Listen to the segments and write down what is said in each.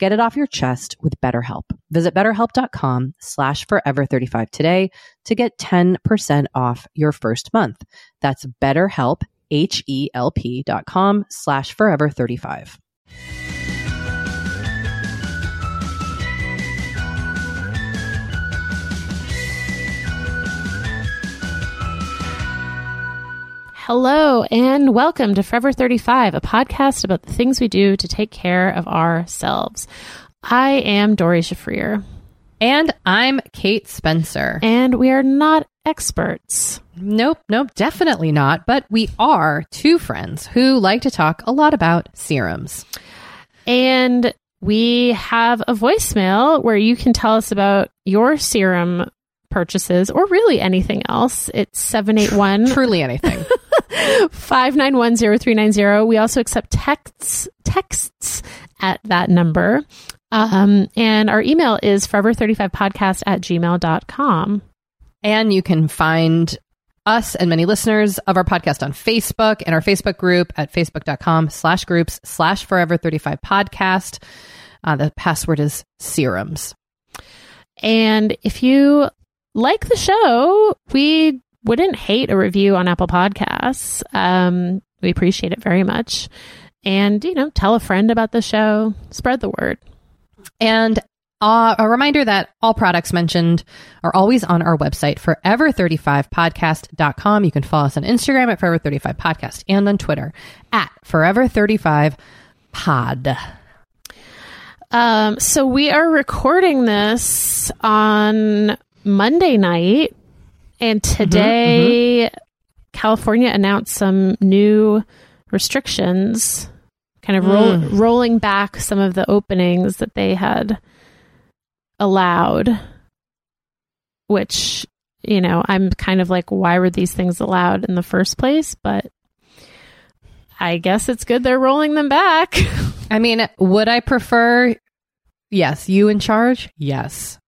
Get it off your chest with BetterHelp. Visit betterhelp.com slash forever35 today to get 10% off your first month. That's betterhelp, H-E-L-P dot com slash forever35. Hello and welcome to Forever 35, a podcast about the things we do to take care of ourselves. I am Doree Shafrir, And I'm Kate Spencer. and we are not experts. Nope, nope, definitely not. But we are two friends who like to talk a lot about serums. And we have a voicemail where you can tell us about your serum purchases or really anything else. It's 781 Truly anything. 5910390. We also accept texts texts at that number. Um, and our email is forever35podcast at gmail.com. and you can find us and many listeners of our podcast on Facebook and our Facebook group at facebook.com slash groups slash forever 35 podcast. Uh, the password is serums. And if you like the show, we wouldn't hate a review on Apple Podcasts. Um, we appreciate it very much. and, you know, tell a friend about the show, spread the word. And uh, a reminder that all products mentioned are always on our website, forever35podcast.com. You can follow us on Instagram at forever35podcast and on Twitter at forever35pod. Um, so we are recording this on Monday night, and mm-hmm, today mm-hmm. California announced some new restrictions, kind of roll, mm. rolling back some of the openings that they had allowed. Which, you know, I'm kind of like, why were these things allowed in the first place? But I guess it's good they're rolling them back. I mean, would I prefer, yes, you in charge? Yes.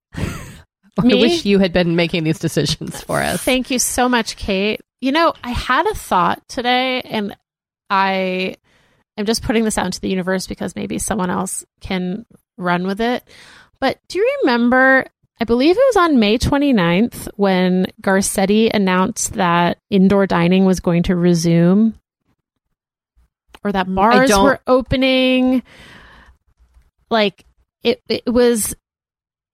I wish you had been making these decisions for us. Thank you so much, Kate. You know, I had a thought today, and I am just putting this out into the universe because maybe someone else can run with it. But do you remember? I believe it was on May 29th when Garcetti announced that indoor dining was going to resume or that mm, bars were opening. Like it, it was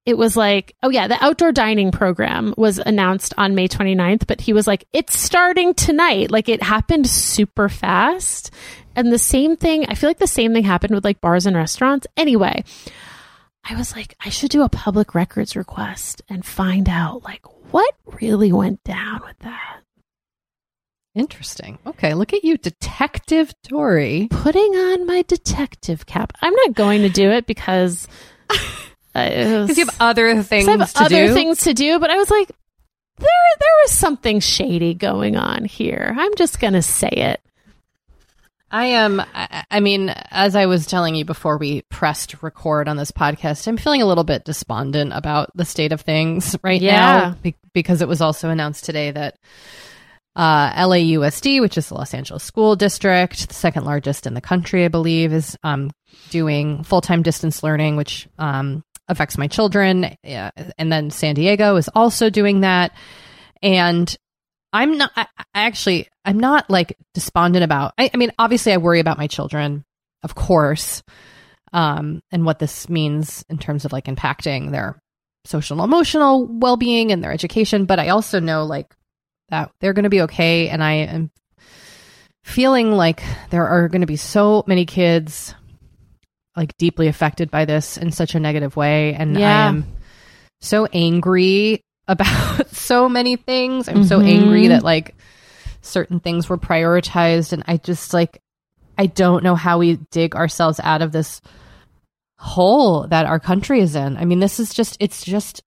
it was like, oh yeah, the outdoor dining program was announced on May 29th, but he was like, it's starting tonight. Like it happened super fast. And the same thing, I feel like the same thing happened with like bars and restaurants. Anyway, I was like, I should do a public records request and find out like what really went down with that. Interesting. Okay, look at you, Detective Doree. Putting on my detective cap. I'm not going to do it because Because you have other things I have to other do. things to do, but I was like, there, there was something shady going on here. I'm just gonna say it. I am. I, I mean, as I was telling you before we pressed record on this podcast, I'm feeling a little bit despondent about the state of things right Yeah. now be- because it was also announced today that uh, LAUSD, which is the Los Angeles School District, the second largest in the country, I believe, is um, doing full time distance learning, which um, affects my children. And then San Diego is also doing that. And I'm not, I, actually, I'm not like despondent about, I, I mean, obviously I worry about my children, of course, um, and what this means in terms of like impacting their social emotional well being and their education. But I also know like that they're going to be okay. And I am feeling like there are going to be so many kids like deeply affected by this in such a negative way. And I am so angry about so many things. I'm so Mhm. angry that like certain things were prioritized. And I just like, I don't know how we dig ourselves out of this hole that our country is in. I mean, this is just, it's just,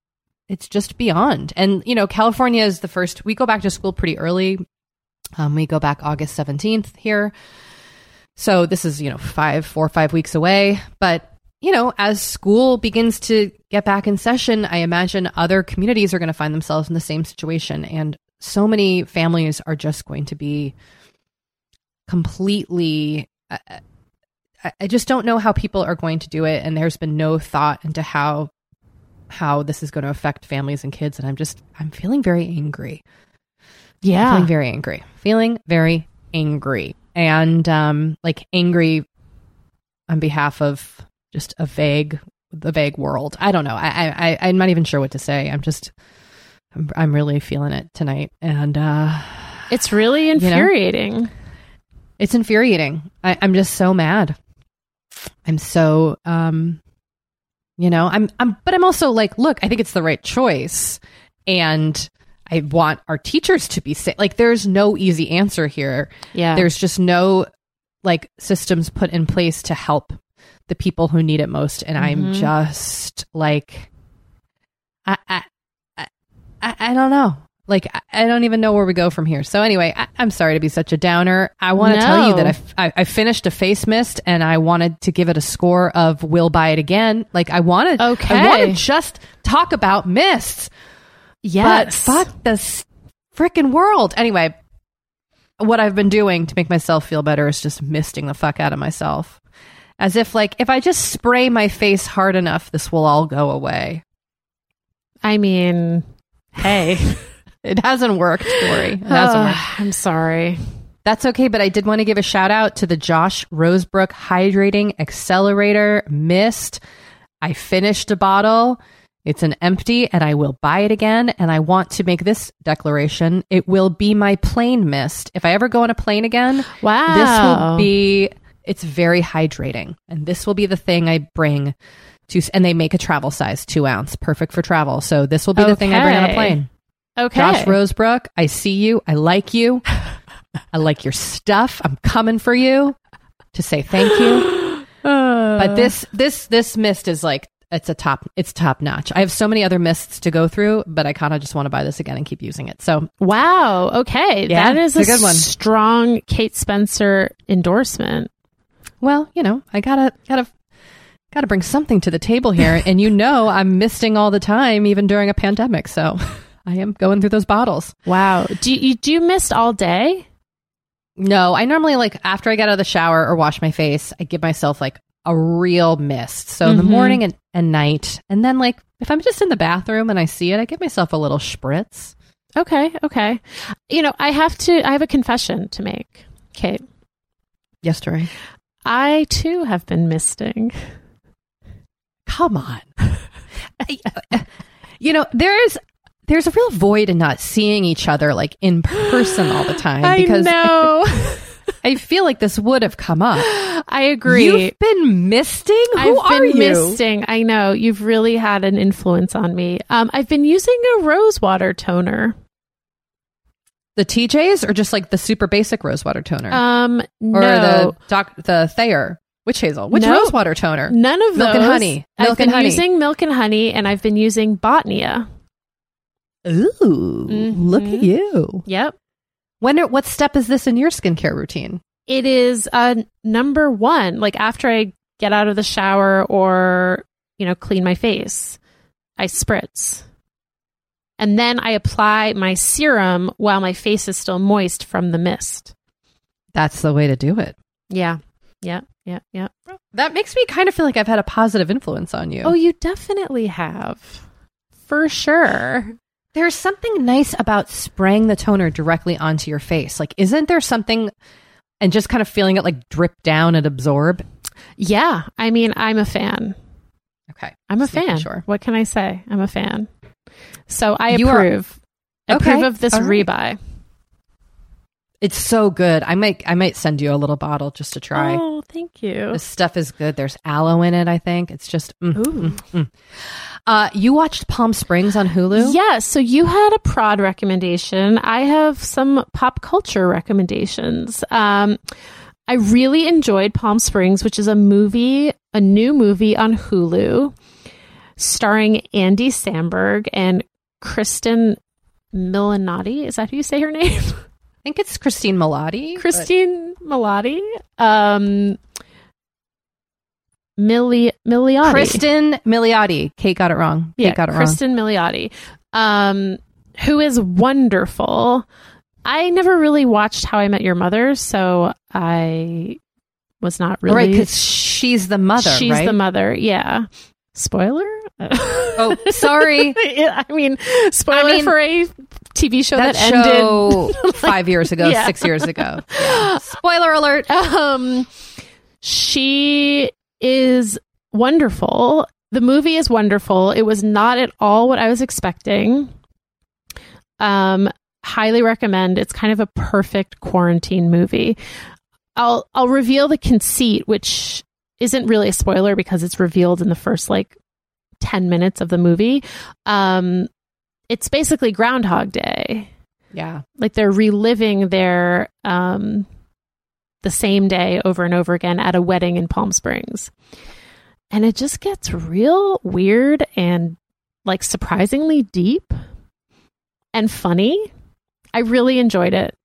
it's just beyond. And, you know, California is the first, we go back to school pretty early. Um, we go back August 17th here. So this is, you know, five, four five weeks away. But, you know, as school begins to get back in session, I imagine other communities are going to find themselves in the same situation. And so many families are just going to be completely. I, I- I just don't know how people are going to do it. And there's been no thought into how how this is going to affect families and kids and i'm just i'm feeling very angry Yeah. feeling very angry feeling very angry and um like angry on behalf of just a vague the vague world. I don't know. I i i'm not even sure what to say. I'm just i'm, I'm really feeling it tonight. And uh It's really know? infuriating. it's infuriating. I, i'm just so mad. I'm so um you know i'm i'm but i'm also like look i think it's the right choice. And i want our teachers to be safe like there's no easy answer here Yeah. there's just no like systems put in place to help the people who need it most and i'm Mhm. just like I, I i i don't know like I- i don't even know where we go from here so anyway I, i'm sorry to be such a downer i want to tell you No. that I f- I, I finished a face mist and i wanted to give it a score of will buy it again like i wanted Okay. i want to just talk about mists yes. but fuck this freaking world. Anyway, what I've been doing to make myself feel better is just misting the fuck out of myself. As if, like, if I just spray my face hard enough, this will all go away. I mean, hey. It hasn't worked, Tori. It hasn't worked. I'm sorry. That's okay, but I did want to give a shout out to the Josh Rosebrook Hydrating Accelerator Mist. I finished a bottle. It's an empty and I will buy it again. And I want to make this declaration. It will be my plane mist. If I ever go on a plane again, Wow. this will be, it's very hydrating. And this will be the thing I bring to, and they make a travel size two ounce, perfect for travel. So this will be the thing I bring on a plane. Okay. Josh Rosebrook, I see you. I like you. I like your stuff. I'm coming for you to say thank you. Uh, But this this this mist is like it's a top it's top notch. I have so many other mists to go through, but I kind of just want to buy this again and keep using it. So wow. Okay. Yeah, that is a a, good one. strong Kate Spencer endorsement. well, you know, I gotta gotta gotta bring something to the table here, and you know I'm misting all the time, even during a pandemic. So I am going through those bottles. Wow. Do you do you mist all day? No, I normally like after I get out of the shower or wash my face, I give myself like a real mist. So in the mm-hmm. morning and, and night. And then like if I'm just in the bathroom and I see it, I give myself a little spritz. Okay. Okay. You know, I have to. I have a confession to make. Kate, Yes, Yesterday. I too have been misting. Come on. you know, there's there's a real void in not seeing each other like in person all the time because I know. I feel like this would have come up. I agree. You've been misting? Who I've are been you? misting. I know you've really had an influence on me. Um, I've been using a rosewater toner. The TJs or just like the super basic rosewater toner? Um, or no, the doc the Thayer witch hazel which No. rosewater toner none of Milk those. and honey. I've been honey. using milk and honey, and I've been using Botnia. ooh Mhm. look at you Yep, when are, what step is this in your skincare routine it is uh, number one. Like after I get out of the shower or you know clean my face, I spritz. And then I apply my serum while my face is still moist from the mist. that's the way to do it Yeah. Yeah. Yeah. Yeah. that makes me kind of feel like i've had a positive influence on you Oh, you definitely have. For sure. There's something nice about spraying the toner directly onto your face like isn't there something and just kind of feeling it like drip down and absorb Yeah. I mean, I'm a fan. okay I'm a Just fan. sure. What can I say? I'm a fan. So I You are- approve. Okay. Approve of this right. rebuy. It's so good i might i might send you a little bottle just to try Oh, thank you. This stuff is good. There's aloe in it. I think it's just. mm, Ooh. mm, mm. Uh, you watched Palm Springs on Hulu. Yeah, so you had a prod recommendation. I have some pop culture recommendations. Um, I really enjoyed Palm Springs, which is a movie, a new movie on Hulu, starring Andy Samberg and Kristen Milanotti. Is that how you say her name? I think it's Christine Milotti. but- Christine Milotti. Um, Milli Miliotti. Kristen Milioti. Kate got it wrong. Kate yeah, got it wrong. Kristen Milioti, um, who is wonderful. I never really watched How I Met Your Mother, so I was not really. Right, because she's the mother, she's right? the mother. Yeah. Spoiler. oh, sorry. I mean, spoiler I mean, for a TV show that, that ended. show five years ago, Yeah. six years ago. Yeah. Spoiler alert. um she is wonderful the movie is wonderful it was not at all what i was expecting um highly recommend it's kind of a perfect quarantine movie i'll i'll reveal the conceit which isn't really a spoiler because it's revealed in the first like 10 minutes of the movie um it's basically groundhog day Yeah. like they're reliving their um the same day over and over again at a wedding in Palm Springs. And it just gets real weird and like surprisingly deep and funny. I really enjoyed it.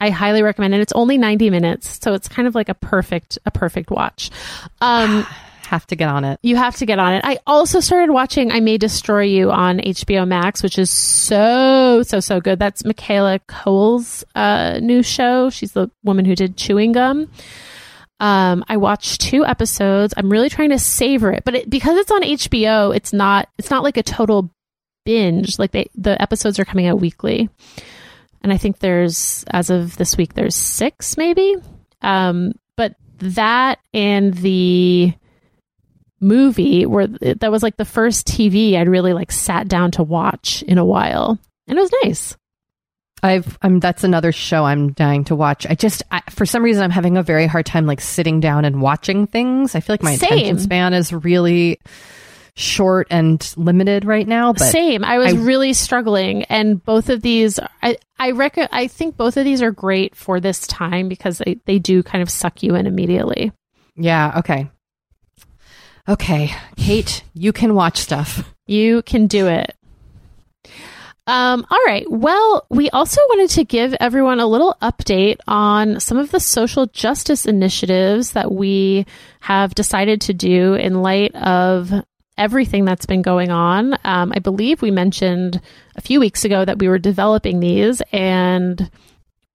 I highly recommend it. It's only 90 minutes, so it's kind of like a perfect a perfect watch. Um Have to get on it. you have to get on it. I also started watching I May Destroy You on HBO Max, which is so, so, so good. That's Michaela Coel's uh, new show. She's the woman who did Chewing Gum. Um, I watched two episodes. I'm really trying to savor it, but it, because it's on HBO, it's not it's not like a total binge. Like they, the episodes are coming out weekly. and I think there's as of this week there's six maybe. Um, but that and the movie where that was like the first TV I'd really like sat down to watch in a while, and it was nice. I've I'm that's another show I'm dying to watch. I just I, for some reason I'm having a very hard time like sitting down and watching things. I feel like my Same. attention span is really short and limited right now. But Same. I was I- really struggling, and both of these, I I reckon, I think both of these are great for this time because they they do kind of suck you in immediately. yeah, okay, okay, Kate, you can watch stuff. You can do it. Um, all right. Well, we also wanted to give everyone a little update on some of the social justice initiatives that we have decided to do in light of everything that's been going on. Um, I believe we mentioned a few weeks ago that we were developing these and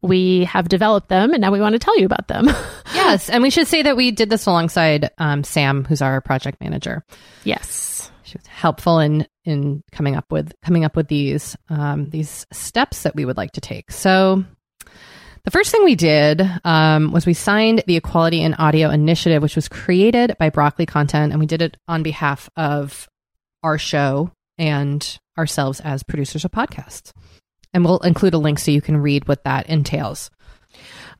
we have developed them and now we want to tell you about them. Yes, and we should say that we did this alongside um, Sam, who's our project manager. yes. She was helpful in in coming up with coming up with these um, these steps that we would like to take. So. The first thing we did um, was we signed the Equality in Audio Initiative, which was created by Broccoli Content, and we did it on behalf of our show and ourselves as producers of podcasts. And we'll include a link so you can read what that entails.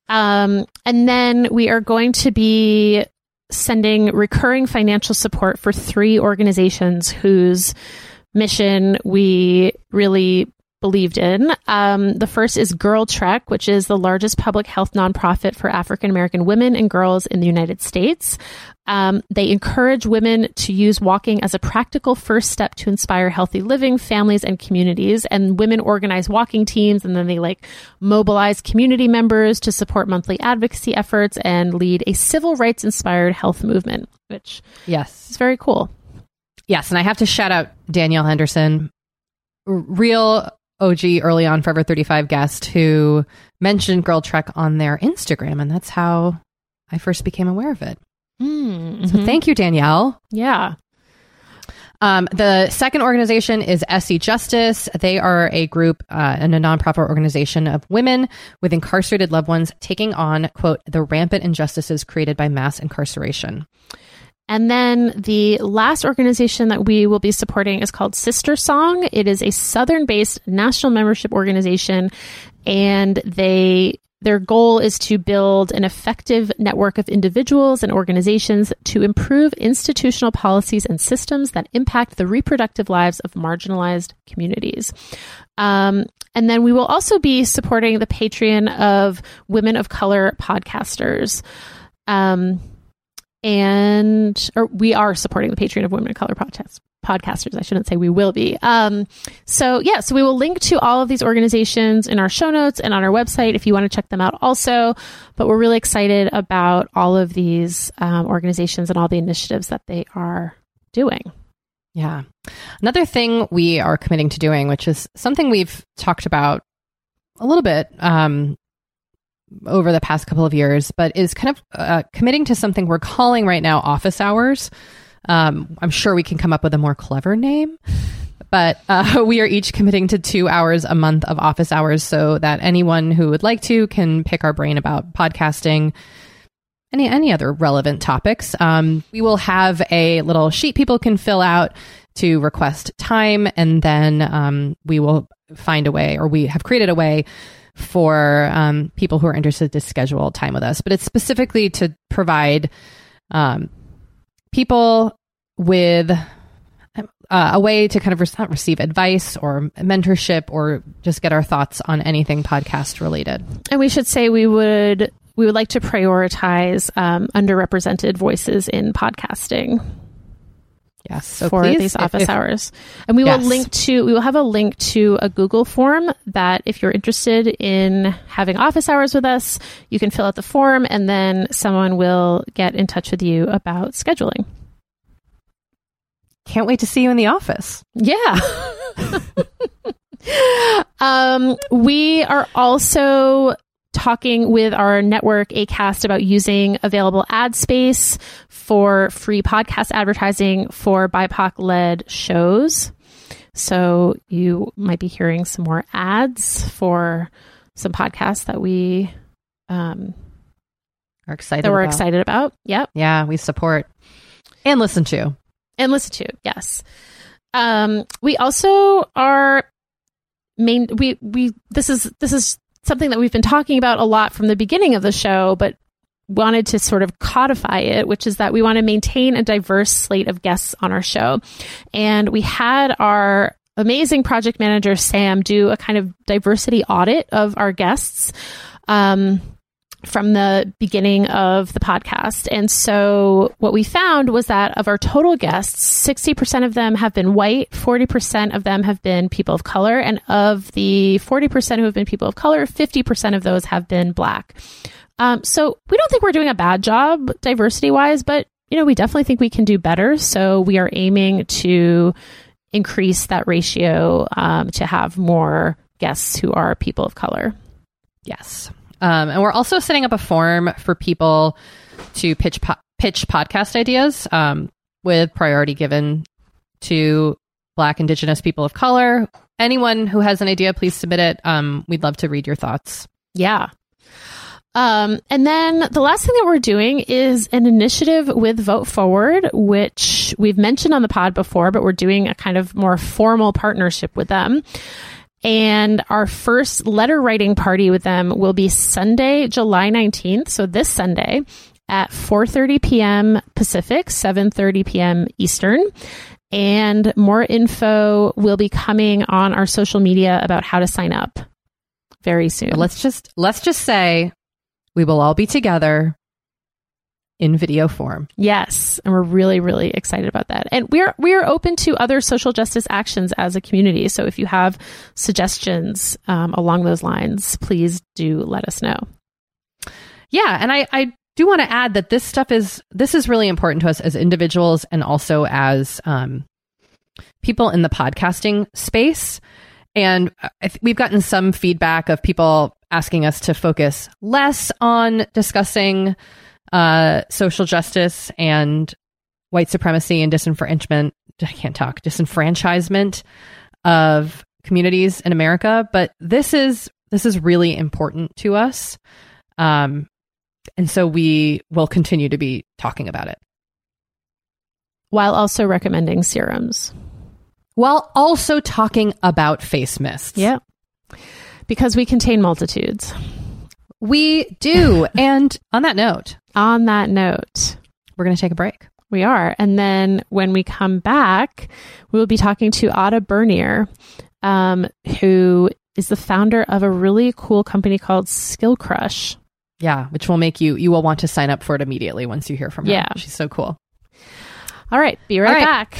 Um, and then we are going to be sending recurring financial support for three organizations whose mission we really believed in. Um, the first is Girl Trek, which is the largest public health nonprofit for African American women and girls in the United States. Um, they encourage women to use walking as a practical first step to inspire healthy living, families, and communities. And women organize walking teams, and then they like mobilize community members to support monthly advocacy efforts and lead a civil rights inspired health movement, which Yes. is very cool. Yes, and I have to shout out Danielle Henderson, real OG early on Forever 35 guest who mentioned Girl Trek on their Instagram, and that's how I first became aware of it. Mm, So thank you, Danielle. yeah. Um, the second organization is Essie Justice. They are a group uh, and a nonprofit organization of women with incarcerated loved ones taking on, quote, the rampant injustices created by mass incarceration. And then the last organization that we will be supporting is called Sister Song. It is a Southern based national membership organization and they their goal is to build an effective network of individuals and organizations to improve institutional policies and systems that impact the reproductive lives of marginalized communities. Um, and then we will also be supporting the Patreon of women of color podcasters. Um, and or we are supporting the Patreon of Women of Color podcast, podcasters. I shouldn't say we will be. Um, so yeah, so we will link to all of these organizations in our show notes and on our website if you want to check them out also. But we're really excited about all of these um, organizations and all the initiatives that they are doing. Yeah. Another thing we are committing to doing, which is something we've talked about a little bit um, over the past couple of years, but is kind of uh, committing to something we're calling right now office hours. Um, I'm sure we can come up with a more clever name, but uh, we are each committing to two hours a month of office hours so that anyone who would like to can pick our brain about podcasting, any any other relevant topics. Um, we will have a little sheet people can fill out to request time, and then um, we will find a way, or we have created a way for um, people who are interested to schedule time with us. But it's specifically to provide um, people with uh, a way to kind of re- receive advice or mentorship or just get our thoughts on anything podcast related. And we should say we would we would like to prioritize um, underrepresented voices in podcasting. Yes. So for please, these office hours. And we Yes. will link to we will have a link to a Google form that if you're interested in having office hours with us, you can fill out the form and then someone will get in touch with you about scheduling. Can't wait to see you in the office. Yeah. um, we are also talking with our network ACAST about using available ad space for free podcast advertising for BIPOC led shows. So you might be hearing some more ads for some podcasts that we um, Are excited. that we're about. excited about. Yep. Yeah, we support and listen to. and listen to yes um we also are main we we this is this is something that we've been talking about a lot from the beginning of the show but wanted to sort of codify it which is that we want to maintain a diverse slate of guests on our show. And we had our amazing project manager sam do a kind of diversity audit of our guests. Um from the beginning of the podcast. And so what we found was that of our total guests, 60% of them have been white, 40% of them have been people of color, and of the 40% who have been people of color, 50% of those have been black. Um, so we don't think we're doing a bad job diversity wise, but you know, we definitely think we can do better. So we are aiming to increase that ratio um, to have more guests who are people of color. Yes. Um, and we're also setting up a form for people to pitch po- pitch podcast ideas um, with priority given to Black, Indigenous people of color. Anyone who has an idea, please submit it. Um, we'd love to read your thoughts. Yeah. Um, and then the last thing that we're doing is an initiative with Vote Forward, which we've mentioned on the pod before, but we're doing a kind of more formal partnership with them. And our first letter writing party with them will be Sunday, July 19th. So this Sunday at 4:30 p.m. Pacific, 7:30 p.m. Eastern. And more info will be coming on our social media about how to sign up very soon. Let's just let's just say we will all be together in video form. Yes, and we're really really excited about that. And we're we're open to other social justice actions as a community. So if you have suggestions um, along those lines, please do let us know. Yeah, and I, I do want to add that this stuff is this is really important to us as individuals and also as um, people in the podcasting space. And I th- we've gotten some feedback of people asking us to focus less on discussing uh, social justice and white supremacy and disenfranchisement. I can't talk disenfranchisement of communities in America, but this is this is really important to us. Um, and so we will continue to be talking about it While also recommending serums. while also talking about face mists. Yeah. Because we contain multitudes. We do. and on that note, On that note, we're going to take a break. we are. And then when we come back, we will be talking to Adda Birnir, um, who is the founder of a really cool company called Skillcrush. Yeah, which will make you you will want to sign up for it immediately once you hear from her. Yeah. She's so cool. All right, be right, right. back.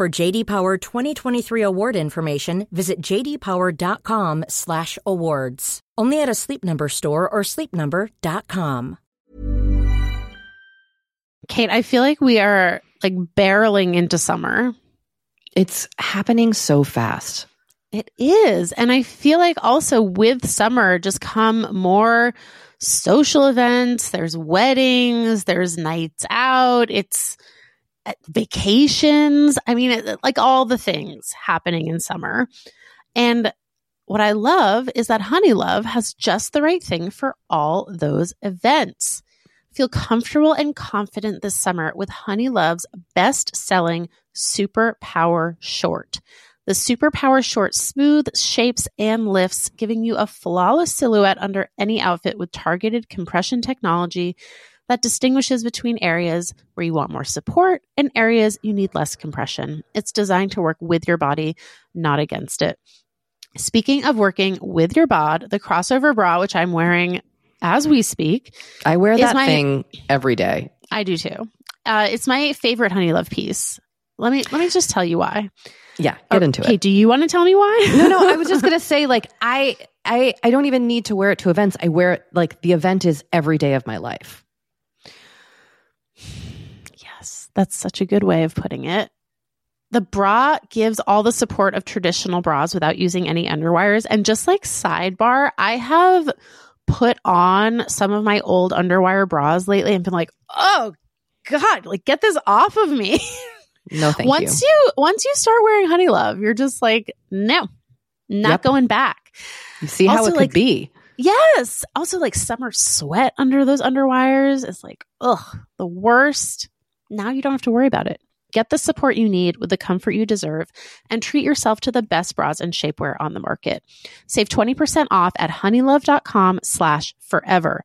For JD Power 2023 award information, visit jdpower.com/awards. Only at a Sleep Number store or sleepnumber.com. Kate, I feel like we are like barreling into summer. It's happening so fast. It is. And I feel like also with summer just come more social events. There's weddings, there's nights out, it's vacations. I mean, like all the things happening in summer. And what I love is that Honey Love has just the right thing for all those events. Feel comfortable and confident this summer with Honey Love's best selling Super Power Short. The Super Power Short smooth shapes and lifts, giving you a flawless silhouette under any outfit with targeted compression technology that distinguishes between areas where you want more support and areas you need less compression. It's designed to work with your body, not against it. Speaking of working with your bod, the crossover bra, which I'm wearing as we speak, I wear that my- thing every day. I do too. Uh, it's my favorite Honey Love piece. Let me let me just tell you why. Yeah, get into Okay, it. Okay, do you want to tell me why? No, no, I was just gonna say, like, I, I, I don't even need to wear it to events. I wear it like the event is every day of my life. Yes, that's such a good way of putting it. The bra gives all the support of traditional bras without using any underwires. And just like sidebar, I have put on some of my old underwire bras lately and been like, oh God, like get this off of me. No, thank once you. you. once you start wearing honey love, you're just like, no, not Yep. going back. You see how it could like- be. Yes. Also, like summer sweat under those underwires is like, ugh, the worst. Now you don't have to worry about it. Get the support you need with the comfort you deserve and treat yourself to the best bras and shapewear on the market. Save 20% off at honeylove.com slash forever.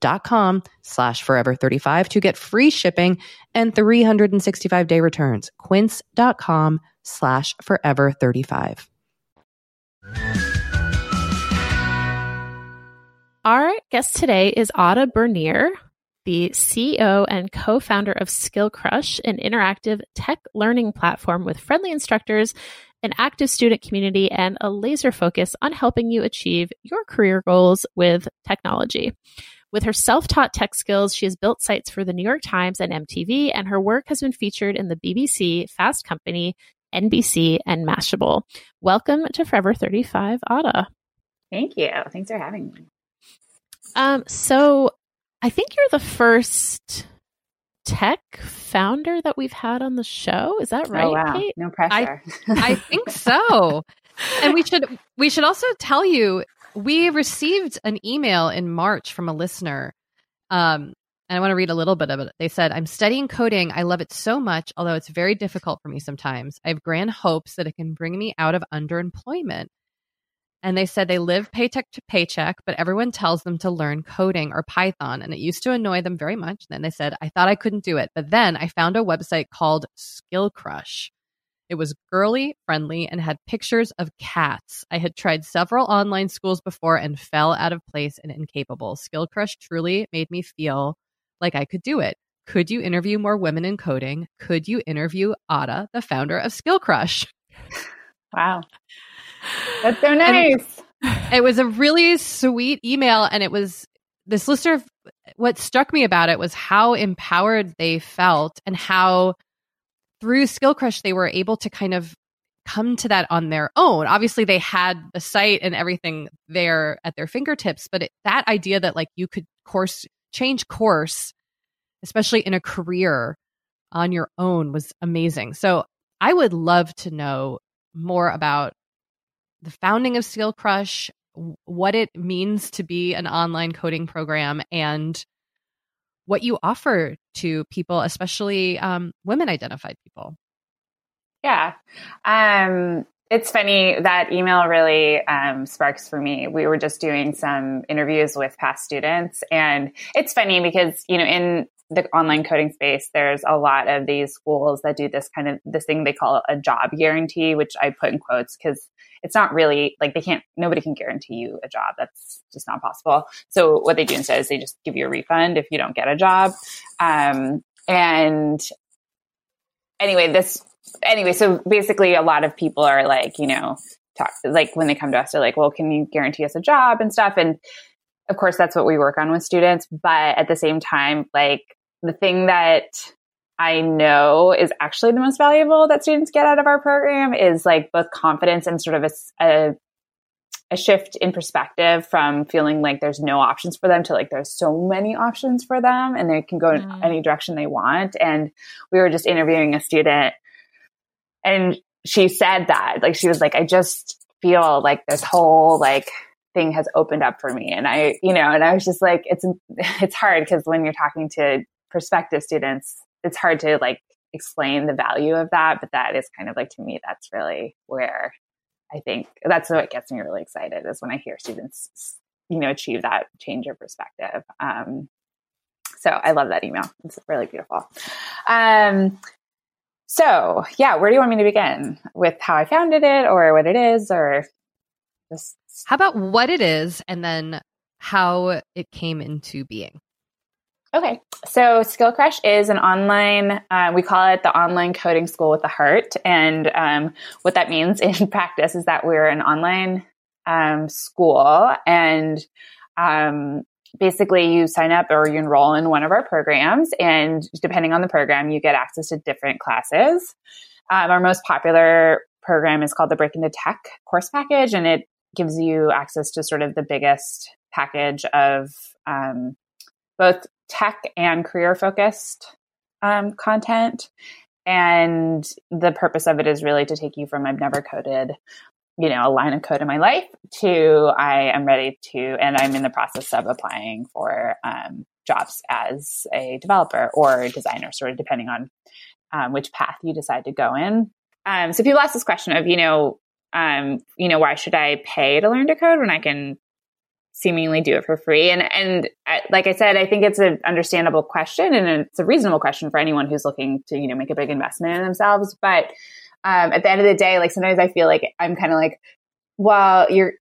dot com slash forever 35 to get free shipping and 365 day returns. Quince.com slash forever 35. Our guest today is Adda Birnir, the CEO and co founder of Skillcrush, an interactive tech learning platform with friendly instructors, an active student community, and a laser focus on helping you achieve your career goals with technology. With her self taught tech skills, she has built sites for the New York Times and MTV, and her work has been featured in the BBC, Fast Company, NBC, and Mashable. Welcome to Forever 35, Adda. Thank you. Thanks for having me. Um, so I think you're the first tech founder that we've had on the show. Is that right? Oh, wow. Kate? No pressure. I think so. and we should we should also tell you we received an email in March from a listener. Um, and I want to read a little bit of it. They said, I'm studying coding. I love it so much, although it's very difficult for me sometimes. I have grand hopes that it can bring me out of underemployment. And they said they live paycheck to paycheck, but everyone tells them to learn coding or Python. And it used to annoy them very much. Then they said, I thought I couldn't do it. But then I found a website called Skillcrush. It was girly, friendly, and had pictures of cats. I had tried several online schools before and fell out of place and incapable. Skillcrush truly made me feel like I could do it. Could you interview more women in coding? Could you interview Adda, the founder of Skillcrush? Wow. That's so nice. And it was a really sweet email. And it was this listener, what struck me about it was how empowered they felt and how through Skillcrush they were able to kind of come to that on their own. Obviously, they had the site and everything there at their fingertips, but it, that idea that like you could course change course, especially in a career on your own, was amazing. So I would love to know more about the founding of Skillcrush, what it means to be an online coding program, and what you offer to people, especially um, women identified people. Yeah. Um, it's funny that email really um, sparks for me. We were just doing some interviews with past students, and it's funny because you know in the online coding space, there's a lot of these schools that do this kind of this thing they call a job guarantee, which I put in quotes because it's not really like they can't nobody can guarantee you a job. That's just not possible. So what they do instead is they just give you a refund if you don't get a job. Um, and anyway, this anyway, so basically a lot of people are like, you know, talk like when they come to us, they're like, well, can you guarantee us a job and stuff? And of course that's what we work on with students. But at the same time, like the thing that I know is actually the most valuable that students get out of our program is like both confidence and sort of a, a, a shift in perspective from feeling like there's no options for them to like there's so many options for them and they can go in mm. any direction they want. And we were just interviewing a student and she said that like she was like, I just feel like this whole like thing has opened up for me and i you know and i was just like it's it's hard because when you're talking to prospective students it's hard to like explain the value of that, but that is kind of like to me, that's really where I think that's what gets me really excited is when I hear students, you know, achieve that change of perspective. Um, so I love that email. It's really beautiful. Um, so yeah, where do you want me to begin with how I founded it or what it is or just how about what it is and then how it came into being? Okay, so Skillcrush is an online, uh, we call it the online coding school with the heart. And um, what that means in practice is that we're an online um, school and um, basically you sign up or you enroll in one of our programs. And depending on the program, you get access to different classes. Um, our most popular program is called the Break into Tech course package, and it gives you access to sort of the biggest package of um, both tech and career focused um, content. And the purpose of it is really to take you from I've never coded, you know, a line of code in my life to I am ready to, and I'm in the process of applying for um, jobs as a developer or designer, sort of depending on um, which path you decide to go in. Um, so people ask this question of, you know, um, you know, why should I pay to learn to code when I can seemingly do it for free? And and like I said, I think it's an understandable question and it's a reasonable question for anyone who's looking to, you know, make a big investment in themselves. But um, at the end of the day, like sometimes I feel like I'm kind of like, well, you're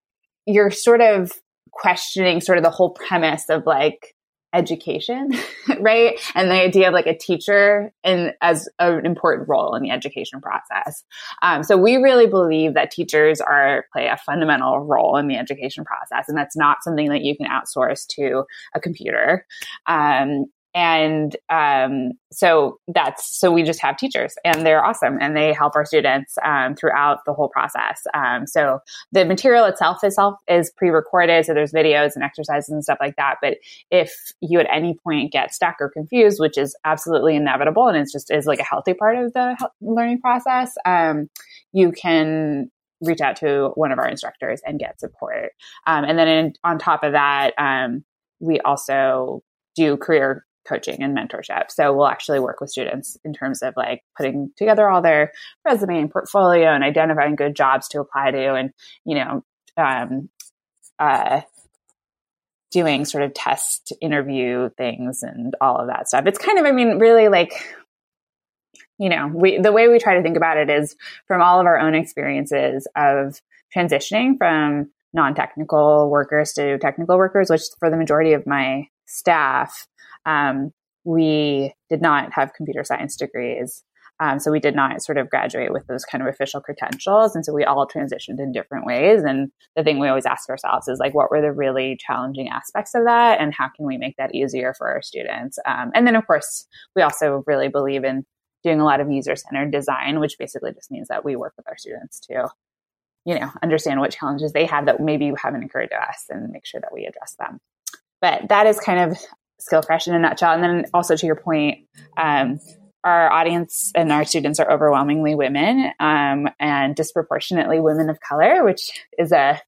you're sort of questioning sort of the whole premise of like education, right? And the idea of like a teacher and as an important role in the education process. Um, so we really believe that teachers are play a fundamental role in the education process, and that's not something that you can outsource to a computer. Um, and um, so that's so we just have teachers and they're awesome and they help our students um, throughout the whole process. Um, so the material itself itself is pre-recorded. So there's videos and exercises and stuff like that. But if you at any point get stuck or confused which is absolutely inevitable and it's just is like a healthy part of the learning process um, you can reach out to one of our instructors and get support. Um, and then in, on top of that um, we also do career coaching and mentorship. So we'll actually work with students in terms of like putting together all their resume and portfolio and identifying good jobs to apply to and, you know, um, uh, doing sort of test interview things and all of that stuff. It's kind of, I mean, really like, you know, we, the way we try to think about it is from all of our own experiences of transitioning from non-technical workers to technical workers, which for the majority of my staff, um, we did not have computer science degrees. Um, so we did not sort of graduate with those kind of official credentials. And so we all transitioned in different ways. And the thing we always ask ourselves is like, what were the really challenging aspects of that? And how can we make that easier for our students? Um, and then, of course, we also really believe in doing a lot of user centered design, which basically just means that we work with our students to, you know, understand what challenges they have that maybe haven't occurred to us and make sure that we address them. But that is kind of Skillcrush in a nutshell. And then also to your point, um, our audience and our students are overwhelmingly women um, and disproportionately women of color, which is a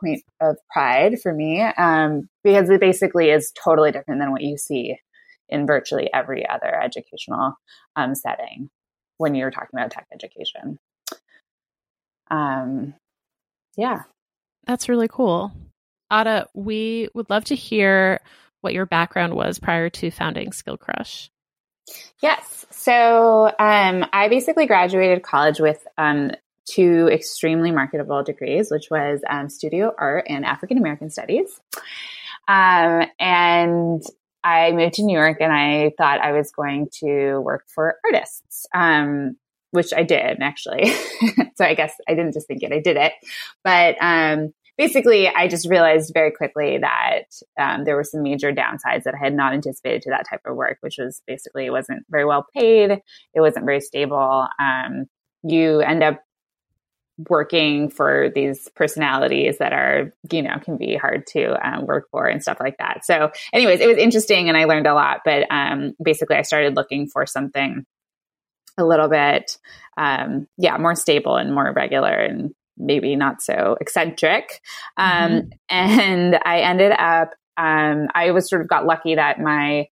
point of pride for me um, because it basically is totally different than what you see in virtually every other educational um, setting when you're talking about tech education. Um, yeah. That's really cool. Adda, we would love to hear what your background was prior to founding Skillcrush. Yes. So um, I basically graduated college with um, two extremely marketable degrees, which was um, studio art and African American studies. Um, and I moved to New York and I thought I was going to work for artists, um, which I did actually. so I guess I didn't just think it, I did it. But um, basically, I just realized very quickly that um, there were some major downsides that I had not anticipated to that type of work, which was basically it wasn't very well paid, it wasn't very stable. Um, you end up working for these personalities that are, you know, can be hard to um, work for and stuff like that. So, anyways, it was interesting and I learned a lot. But um, basically, I started looking for something a little bit, um, yeah, more stable and more regular and maybe not so eccentric. Um, mm-hmm. And I ended up, um, I was sort of got lucky that my,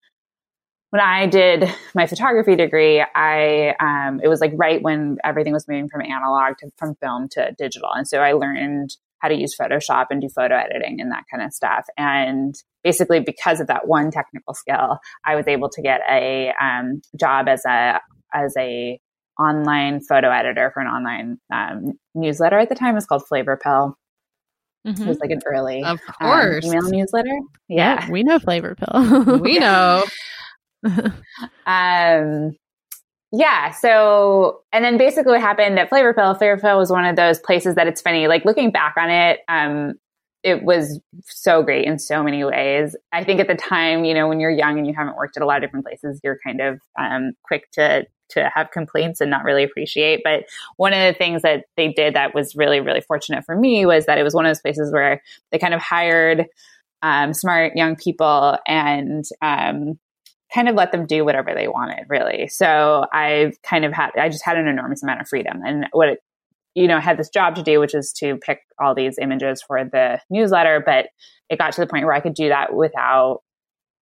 when I did my photography degree, I, um, it was like right when everything was moving from analog to from film to digital. And so I learned how to use Photoshop and do photo editing and that kind of stuff. And basically because of that one technical skill, I was able to get a um, job as a as a online photo editor for an online um, newsletter at the time. It was called Flavorpill. Mm-hmm. It was like an early of course. Um, email newsletter. Yeah. yeah. we know Flavorpill. we know. um, yeah. So, and then basically what happened at Flavorpill, Flavor Pill was one of those places that it's funny, like looking back on it, um, it was so great in so many ways. I think at the time, you know, when you're young and you haven't worked at a lot of different places, you're kind of um, quick to to have complaints and not really appreciate. But one of the things that they did that was really, really fortunate for me was that it was one of those places where they kind of hired um, smart young people and um, kind of let them do whatever they wanted, really. So I kind of had, I just had an enormous amount of freedom. And what it, you know, had this job to do, which is to pick all these images for the newsletter, but it got to the point where I could do that without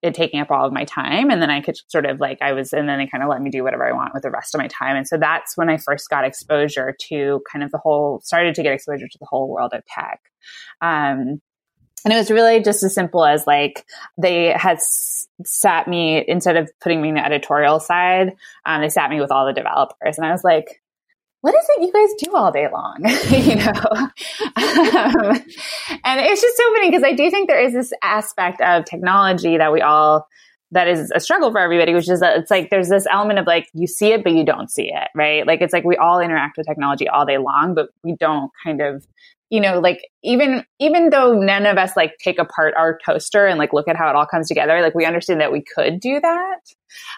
it taking up all of my time. And then I could sort of like, I was, and then they kind of let me do whatever I want with the rest of my time. And so that's when I first got exposure to kind of the whole, started to get exposure to the whole world of tech. Um, and it was really just as simple as like they had sat me instead of putting me in the editorial side um, they sat me with all the developers and i was like what is it you guys do all day long you know um, and it's just so funny because i do think there is this aspect of technology that we all that is a struggle for everybody, which is that it's like there's this element of like you see it, but you don't see it, right? Like it's like we all interact with technology all day long, but we don't kind of you know, like even even though none of us like take apart our toaster and like look at how it all comes together, like we understand that we could do that,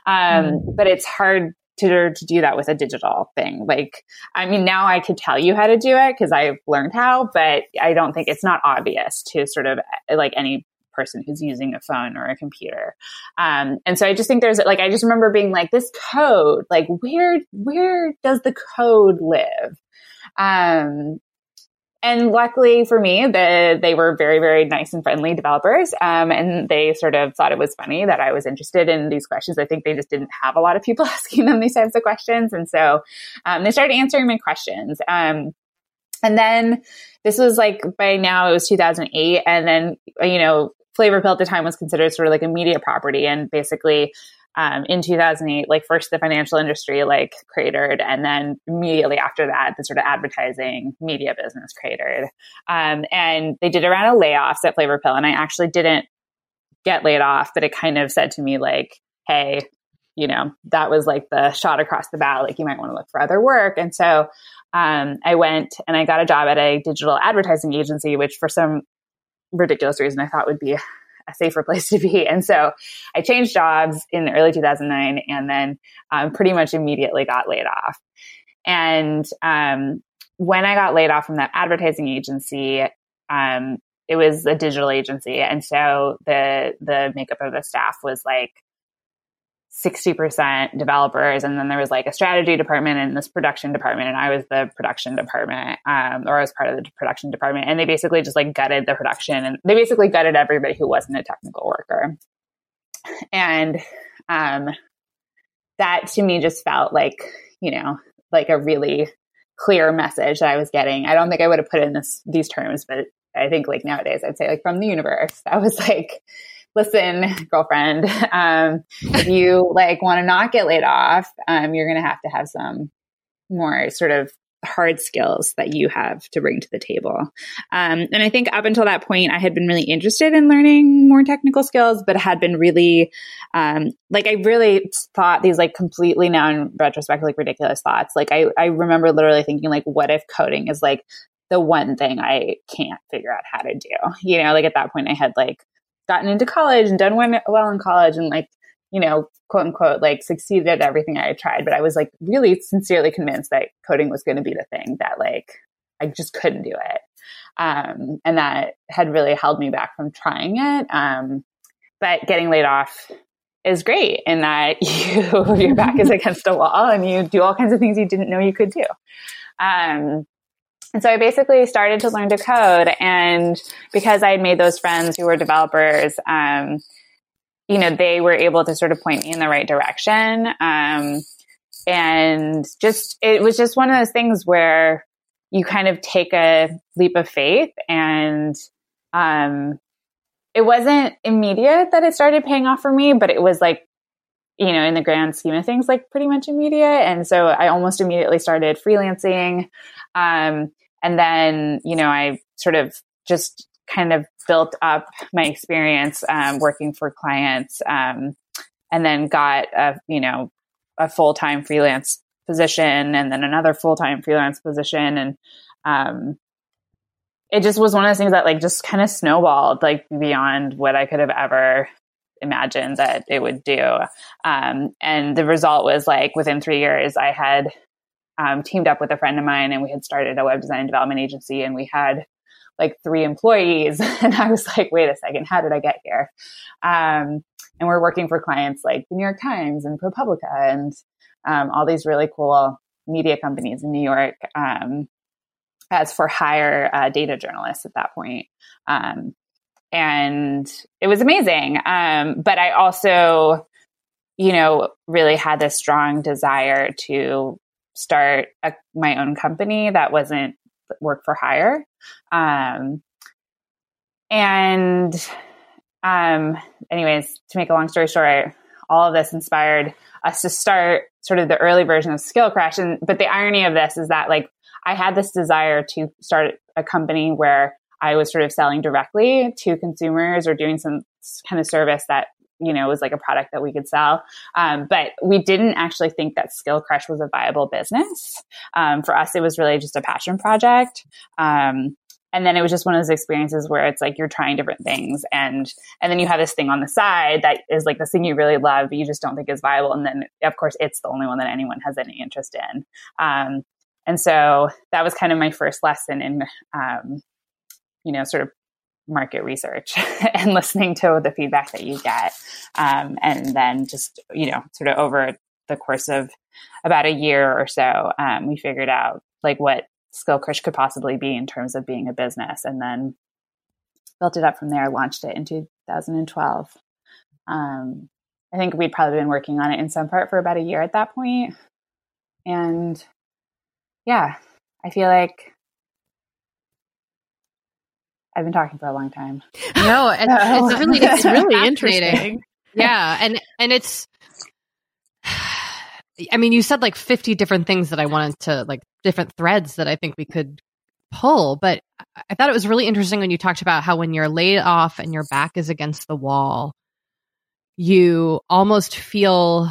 um, mm. but it's hard to to do that with a digital thing. Like, I mean, now I could tell you how to do it because I've learned how, but I don't think it's not obvious to sort of like any person who's using a phone or a computer. Um, and so I just think there's like I just remember being like this code, like where where does the code live? Um, and luckily for me, the, they were very, very nice and friendly developers. Um, and they sort of thought it was funny that I was interested in these questions. I think they just didn't have a lot of people asking them these types of questions. And so um, they started answering my questions. Um, and then this was like by now it was 2008. And then, you know, Flavorpill at the time was considered sort of like a media property. And basically, um, in 2008, like first the financial industry like cratered, and then immediately after that, the sort of advertising media business cratered. Um, and they did around a round of layoffs at Flavorpill, and I actually didn't get laid off, but it kind of said to me like, "Hey, you know, that was like the shot across the bow. Like you might want to look for other work." And so um, I went and I got a job at a digital advertising agency, which for some ridiculous reason I thought would be a safer place to be. And so I changed jobs in early 2009 and then um, pretty much immediately got laid off. And um, when I got laid off from that advertising agency, um, it was a digital agency. And so the, the makeup of the staff was like 60% developers and then there was like a strategy department and this production department and i was the production department um, or i was part of the production department and they basically just like gutted the production and they basically gutted everybody who wasn't a technical worker. And um, that to me just felt like you know like a really clear message that i was getting. I don't think i would have put it in this these terms but i think like nowadays i'd say like from the universe. That was like listen, girlfriend, um, if you like want to not get laid off, um, you're going to have to have some more sort of hard skills that you have to bring to the table. Um, and I think up until that point, I had been really interested in learning more technical skills, but had been really, um, like, I really thought these like completely now in retrospect, like ridiculous thoughts. Like, I, I remember literally thinking, like, what if coding is like the one thing I can't figure out how to do? You know, like at that point, I had like gotten into college and done well in college and like, you know, quote unquote, like succeeded at everything I had tried. But I was like really sincerely convinced that coding was going to be the thing that like I just couldn't do it. Um, and that had really held me back from trying it. Um, but getting laid off is great in that you your back is against a wall and you do all kinds of things you didn't know you could do. Um, and so I basically started to learn to code. And because I had made those friends who were developers, um, you know, they were able to sort of point me in the right direction. Um, and just, it was just one of those things where you kind of take a leap of faith and, um, it wasn't immediate that it started paying off for me, but it was like, you know, in the grand scheme of things, like pretty much immediate. And so I almost immediately started freelancing. Um, and then, you know, I sort of just kind of built up my experience um, working for clients um, and then got a, you know, a full time freelance position and then another full time freelance position. And um, it just was one of those things that like just kind of snowballed like beyond what I could have ever imagined that it would do. Um, and the result was like within three years, I had um, teamed up with a friend of mine and we had started a web design and development agency and we had like three employees. And I was like, wait a second, how did I get here? Um, and we're working for clients like the New York Times and ProPublica and um, all these really cool media companies in New York um, as for hire uh, data journalists at that point. Um, and it was amazing. Um, but I also, you know, really had this strong desire to start a, my own company that wasn't work for hire. Um, and, um, anyways, to make a long story short, all of this inspired us to start sort of the early version of Skillcrush. And but the irony of this is that like I had this desire to start a company where I was sort of selling directly to consumers or doing some kind of service that you know was like a product that we could sell. Um, but we didn't actually think that Skillcrush was a viable business. Um, for us it was really just a passion project. Um, and then it was just one of those experiences where it's like you're trying different things and and then you have this thing on the side that is like this thing you really love but you just don't think is viable. And then of course it's the only one that anyone has any interest in. Um, and so that was kind of my first lesson in um, you know sort of market research and listening to the feedback that you get um, and then just you know sort of over the course of about a year or so um, we figured out like what Skillcrush could possibly be in terms of being a business, and then built it up from there. Launched it in 2012. Um, I think we'd probably been working on it in some part for about a year at that point, and yeah, I feel like I've been talking for a long time. No, and it's really it's really interesting. Yeah, and and it's I mean, you said like 50 different things that I wanted to like different threads that I think we could pull, but I thought it was really interesting when you talked about how when you're laid off and your back is against the wall, you almost feel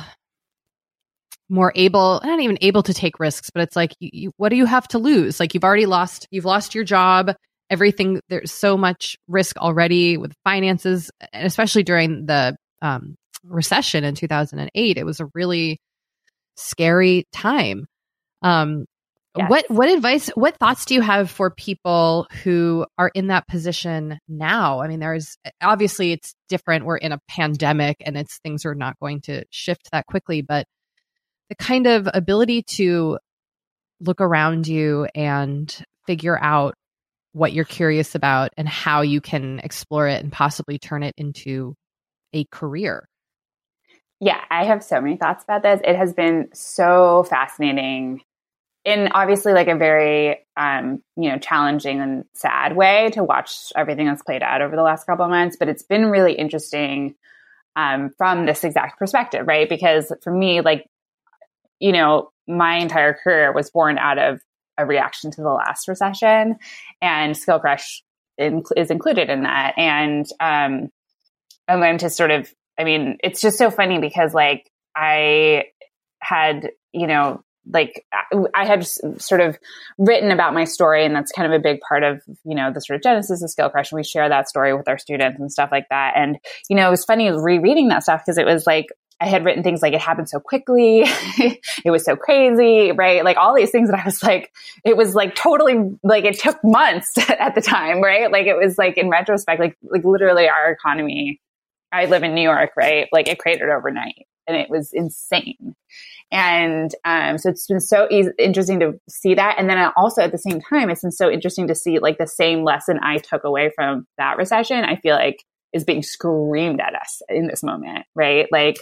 more able not even able to take risks but it's like you, you, what do you have to lose like you've already lost you've lost your job everything there's so much risk already with finances and especially during the um, recession in 2008 it was a really scary time. Um, yes. What what advice, what thoughts do you have for people who are in that position now? I mean, there's obviously it's different. We're in a pandemic, and it's things are not going to shift that quickly. But the kind of ability to look around you and figure out what you're curious about and how you can explore it and possibly turn it into a career. Yeah, I have so many thoughts about this. It has been so fascinating in obviously like a very um, you know challenging and sad way to watch everything that's played out over the last couple of months but it's been really interesting um, from this exact perspective right because for me like you know my entire career was born out of a reaction to the last recession and Skillcrush in, is included in that and um, i'm going to sort of I mean, it's just so funny because like I had, you know, like I had sort of written about my story, and that's kind of a big part of you know the sort of genesis of Skillcrush. And we share that story with our students and stuff like that. And you know, it was funny rereading that stuff because it was like I had written things like it happened so quickly, it was so crazy, right? Like all these things that I was like, it was like totally like it took months at the time, right? Like it was like in retrospect, like like literally our economy I live in New York, right? Like it cratered overnight and it was insane. And um, so it's been so easy, interesting to see that. And then also at the same time, it's been so interesting to see like the same lesson I took away from that recession, I feel like is being screamed at us in this moment, right? Like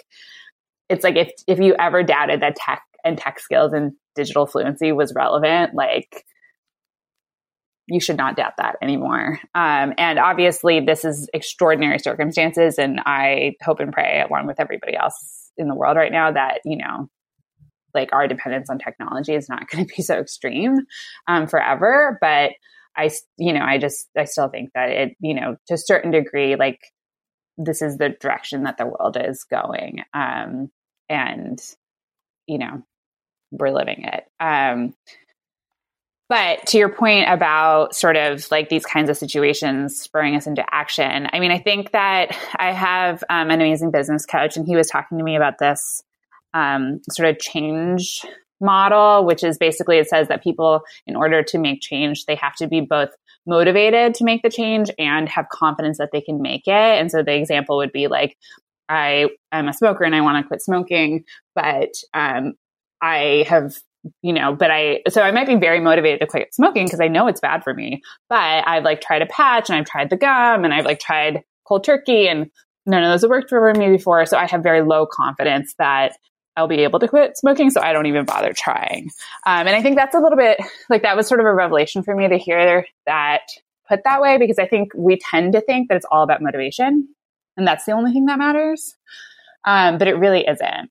it's like if, if you ever doubted that tech and tech skills and digital fluency was relevant, like you should not doubt that anymore. Um, and obviously, this is extraordinary circumstances, and I hope and pray, along with everybody else in the world right now, that you know, like our dependence on technology is not going to be so extreme um, forever. But I, you know, I just I still think that it, you know, to a certain degree, like this is the direction that the world is going, um, and you know, we're living it. Um, but to your point about sort of like these kinds of situations spurring us into action, I mean, I think that I have um, an amazing business coach, and he was talking to me about this um, sort of change model, which is basically it says that people, in order to make change, they have to be both motivated to make the change and have confidence that they can make it. And so the example would be like, I am a smoker and I want to quit smoking, but um, I have you know, but I, so I might be very motivated to quit smoking because I know it's bad for me. But I've like tried a patch and I've tried the gum and I've like tried cold turkey and none of those have worked for me before. So I have very low confidence that I'll be able to quit smoking. So I don't even bother trying. Um, and I think that's a little bit like that was sort of a revelation for me to hear that put that way because I think we tend to think that it's all about motivation and that's the only thing that matters. Um, but it really isn't.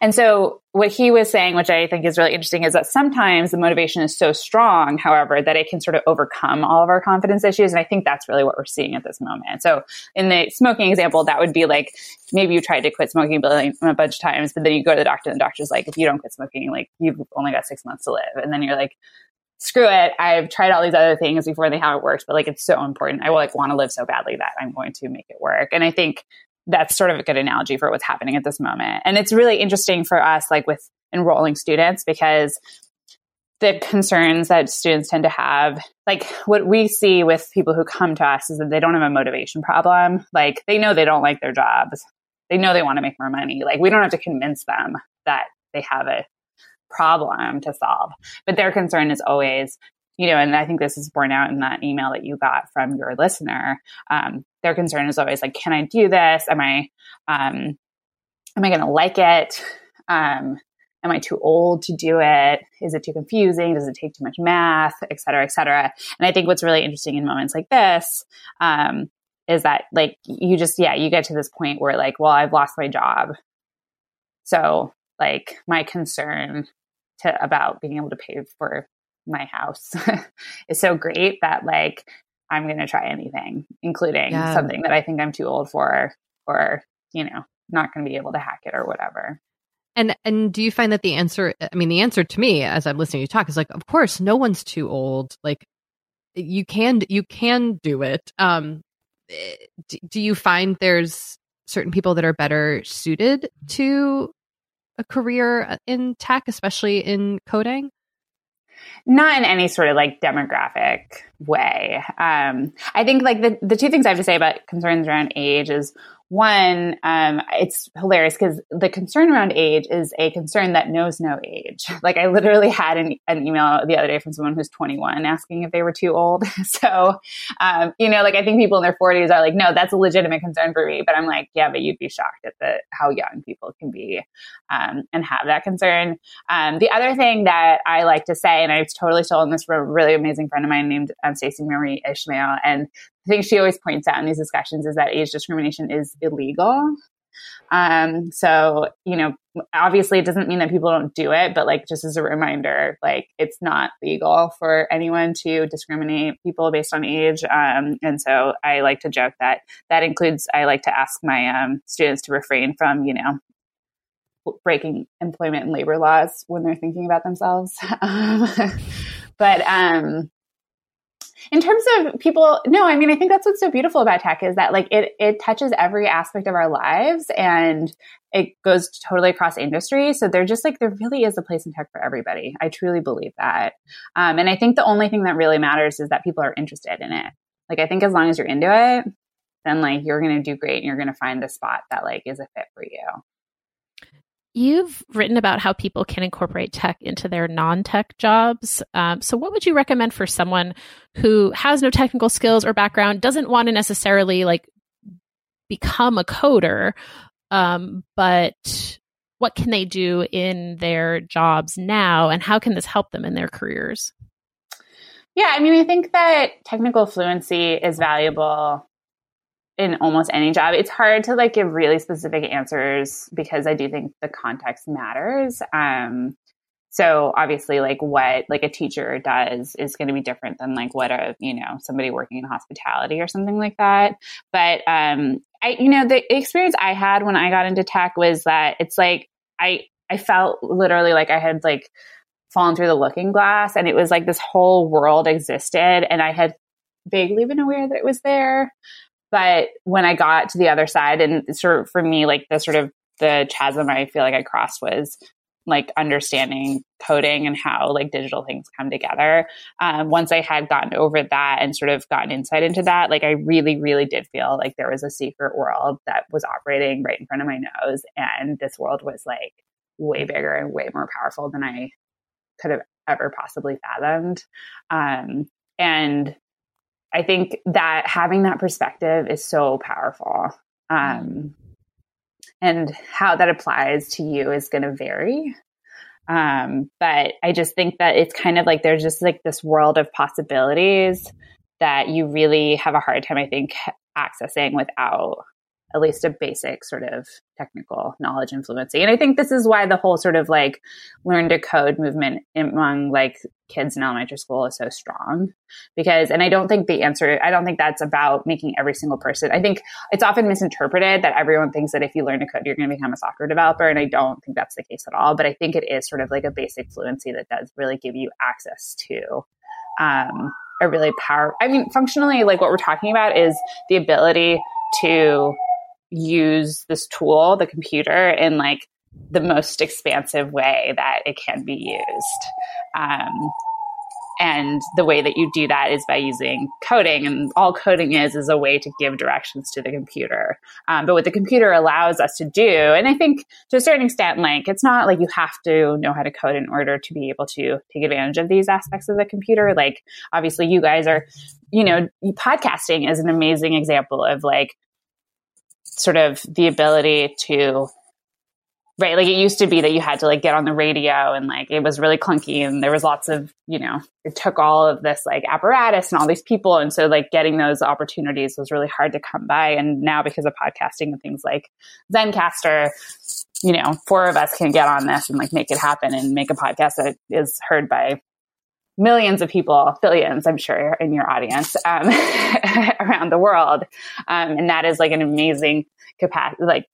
And so what he was saying, which I think is really interesting, is that sometimes the motivation is so strong, however, that it can sort of overcome all of our confidence issues. And I think that's really what we're seeing at this moment. So in the smoking example, that would be like maybe you tried to quit smoking a bunch of times, but then you go to the doctor and the doctor's like, if you don't quit smoking, like you've only got six months to live. And then you're like, screw it. I've tried all these other things before and they haven't worked, but like it's so important. I will like want to live so badly that I'm going to make it work. And I think that's sort of a good analogy for what's happening at this moment. And it's really interesting for us, like with enrolling students, because the concerns that students tend to have, like what we see with people who come to us is that they don't have a motivation problem. Like they know they don't like their jobs. They know they want to make more money. Like we don't have to convince them that they have a problem to solve. But their concern is always, you know, and I think this is borne out in that email that you got from your listener. Um, their concern is always like, can I do this? Am I, um, am I going to like it? Um, am I too old to do it? Is it too confusing? Does it take too much math, et cetera, et cetera? And I think what's really interesting in moments like this, um, is that like you just, yeah, you get to this point where like, well, I've lost my job. So like my concern to about being able to pay for my house is so great that like I'm going to try anything, including yeah. something that I think I'm too old for or, you know, not going to be able to hack it or whatever. And and do you find that the answer I mean the answer to me as I'm listening to you talk is like of course no one's too old like you can you can do it um eh, do you find there's certain people that are better suited to a career in tech especially in coding not in any sort of like demographic way. Um, I think like the, the two things I have to say about concerns around age is one, um, it's hilarious because the concern around age is a concern that knows no age. Like I literally had an, an email the other day from someone who's 21 asking if they were too old. so, um, you know, like I think people in their 40s are like, no, that's a legitimate concern for me. But I'm like, yeah, but you'd be shocked at the how young people can be um, and have that concern. Um, the other thing that I like to say, and I've totally stolen this from a really amazing friend of mine named um, Stacy-Marie Ishmael, and the thing she always points out in these discussions is that age discrimination is illegal. Um, so, you know, obviously it doesn't mean that people don't do it, but like just as a reminder, like it's not legal for anyone to discriminate people based on age. Um, and so I like to joke that that includes, I like to ask my um, students to refrain from, you know, breaking employment and labor laws when they're thinking about themselves. but, um, in terms of people, no, I mean, I think that's what's so beautiful about tech is that like it, it touches every aspect of our lives and it goes totally across industries. So they're just like, there really is a place in tech for everybody. I truly believe that. Um, and I think the only thing that really matters is that people are interested in it. Like, I think as long as you're into it, then like you're going to do great and you're going to find the spot that like is a fit for you. You've written about how people can incorporate tech into their non tech jobs. Um, so, what would you recommend for someone who has no technical skills or background, doesn't want to necessarily like become a coder, um, but what can they do in their jobs now, and how can this help them in their careers? Yeah, I mean, I think that technical fluency is valuable in almost any job. It's hard to like give really specific answers because I do think the context matters. Um, so obviously like what like a teacher does is going to be different than like what a, you know, somebody working in hospitality or something like that. But um I you know, the experience I had when I got into tech was that it's like I I felt literally like I had like fallen through the looking glass and it was like this whole world existed and I had vaguely been aware that it was there but when I got to the other side, and sort of for me, like the sort of the chasm I feel like I crossed was like understanding coding and how like digital things come together. Um, once I had gotten over that and sort of gotten insight into that, like I really, really did feel like there was a secret world that was operating right in front of my nose. And this world was like way bigger and way more powerful than I could have ever possibly fathomed. Um, and I think that having that perspective is so powerful. Um, and how that applies to you is going to vary. Um, but I just think that it's kind of like there's just like this world of possibilities that you really have a hard time, I think, accessing without at least a basic sort of technical knowledge and fluency. And I think this is why the whole sort of like learn to code movement among like kids in elementary school is so strong. Because, and I don't think the answer, I don't think that's about making every single person. I think it's often misinterpreted that everyone thinks that if you learn to code, you're going to become a software developer. And I don't think that's the case at all. But I think it is sort of like a basic fluency that does really give you access to um, a really power. I mean, functionally, like what we're talking about is the ability to use this tool, the computer, in like the most expansive way that it can be used. Um, and the way that you do that is by using coding. And all coding is, is a way to give directions to the computer. Um, but what the computer allows us to do, and I think to a certain extent, like it's not like you have to know how to code in order to be able to take advantage of these aspects of the computer. Like obviously you guys are, you know, podcasting is an amazing example of like sort of the ability to right like it used to be that you had to like get on the radio and like it was really clunky and there was lots of you know it took all of this like apparatus and all these people. And so like getting those opportunities was really hard to come by. And now because of podcasting and things like Zencastr you know four of us can get on this and like make it happen and make a podcast that is heard by millions of people, billions, I'm sure, in your audience um, around the world. Um, and that is like an amazing capacity, like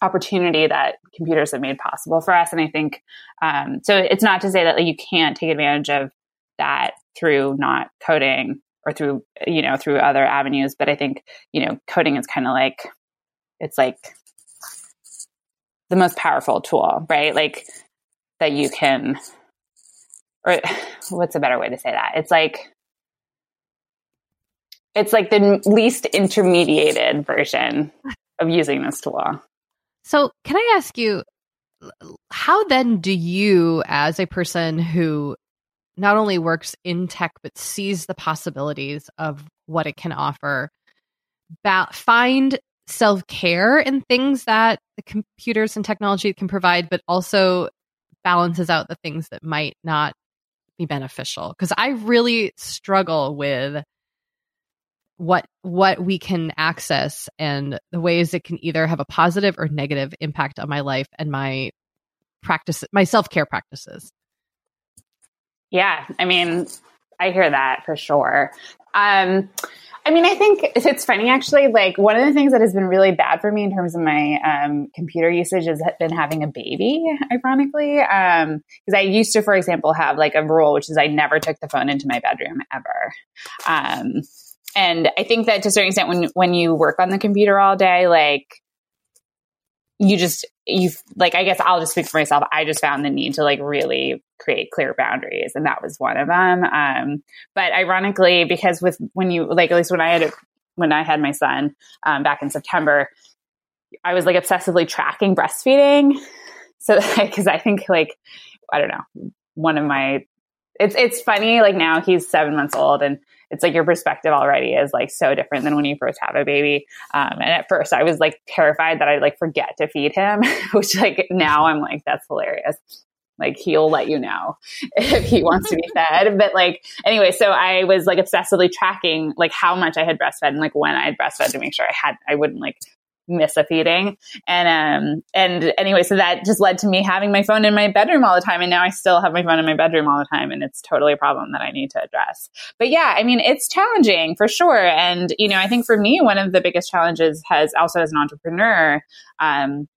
opportunity that computers have made possible for us. And I think, um, so it's not to say that like, you can't take advantage of that through not coding or through, you know, through other avenues. But I think, you know, coding is kind of like, it's like the most powerful tool, right? Like that you can or what's a better way to say that? It's like it's like the least intermediated version of using this tool. So, can I ask you how then do you as a person who not only works in tech but sees the possibilities of what it can offer ba- find self-care in things that the computers and technology can provide but also balances out the things that might not be beneficial because I really struggle with what what we can access and the ways it can either have a positive or negative impact on my life and my practice my self-care practices. Yeah, I mean, I hear that for sure. Um I mean, I think it's funny actually. Like one of the things that has been really bad for me in terms of my um, computer usage has been having a baby. Ironically, because um, I used to, for example, have like a rule which is I never took the phone into my bedroom ever. Um, and I think that to a certain extent, when when you work on the computer all day, like you just you like i guess i'll just speak for myself. I just found the need to like really create clear boundaries and that was one of them. Um, but ironically because with when you like at least when i had when i had my son um, back in september i was like obsessively tracking breastfeeding. So because i think like i don't know one of my it's it's funny like now he's seven months old and it's like your perspective already is like so different than when you first have a baby. Um, and at first I was like terrified that I'd like forget to feed him, which like now I'm like, that's hilarious. Like he'll let you know if he wants to be fed. But like, anyway, so I was like obsessively tracking like how much I had breastfed and like when I had breastfed to make sure I had, I wouldn't like miss a feeding. And um and anyway, so that just led to me having my phone in my bedroom all the time. And now I still have my phone in my bedroom all the time. And it's totally a problem that I need to address. But yeah, I mean it's challenging for sure. And you know, I think for me, one of the biggest challenges has also as an entrepreneur, um,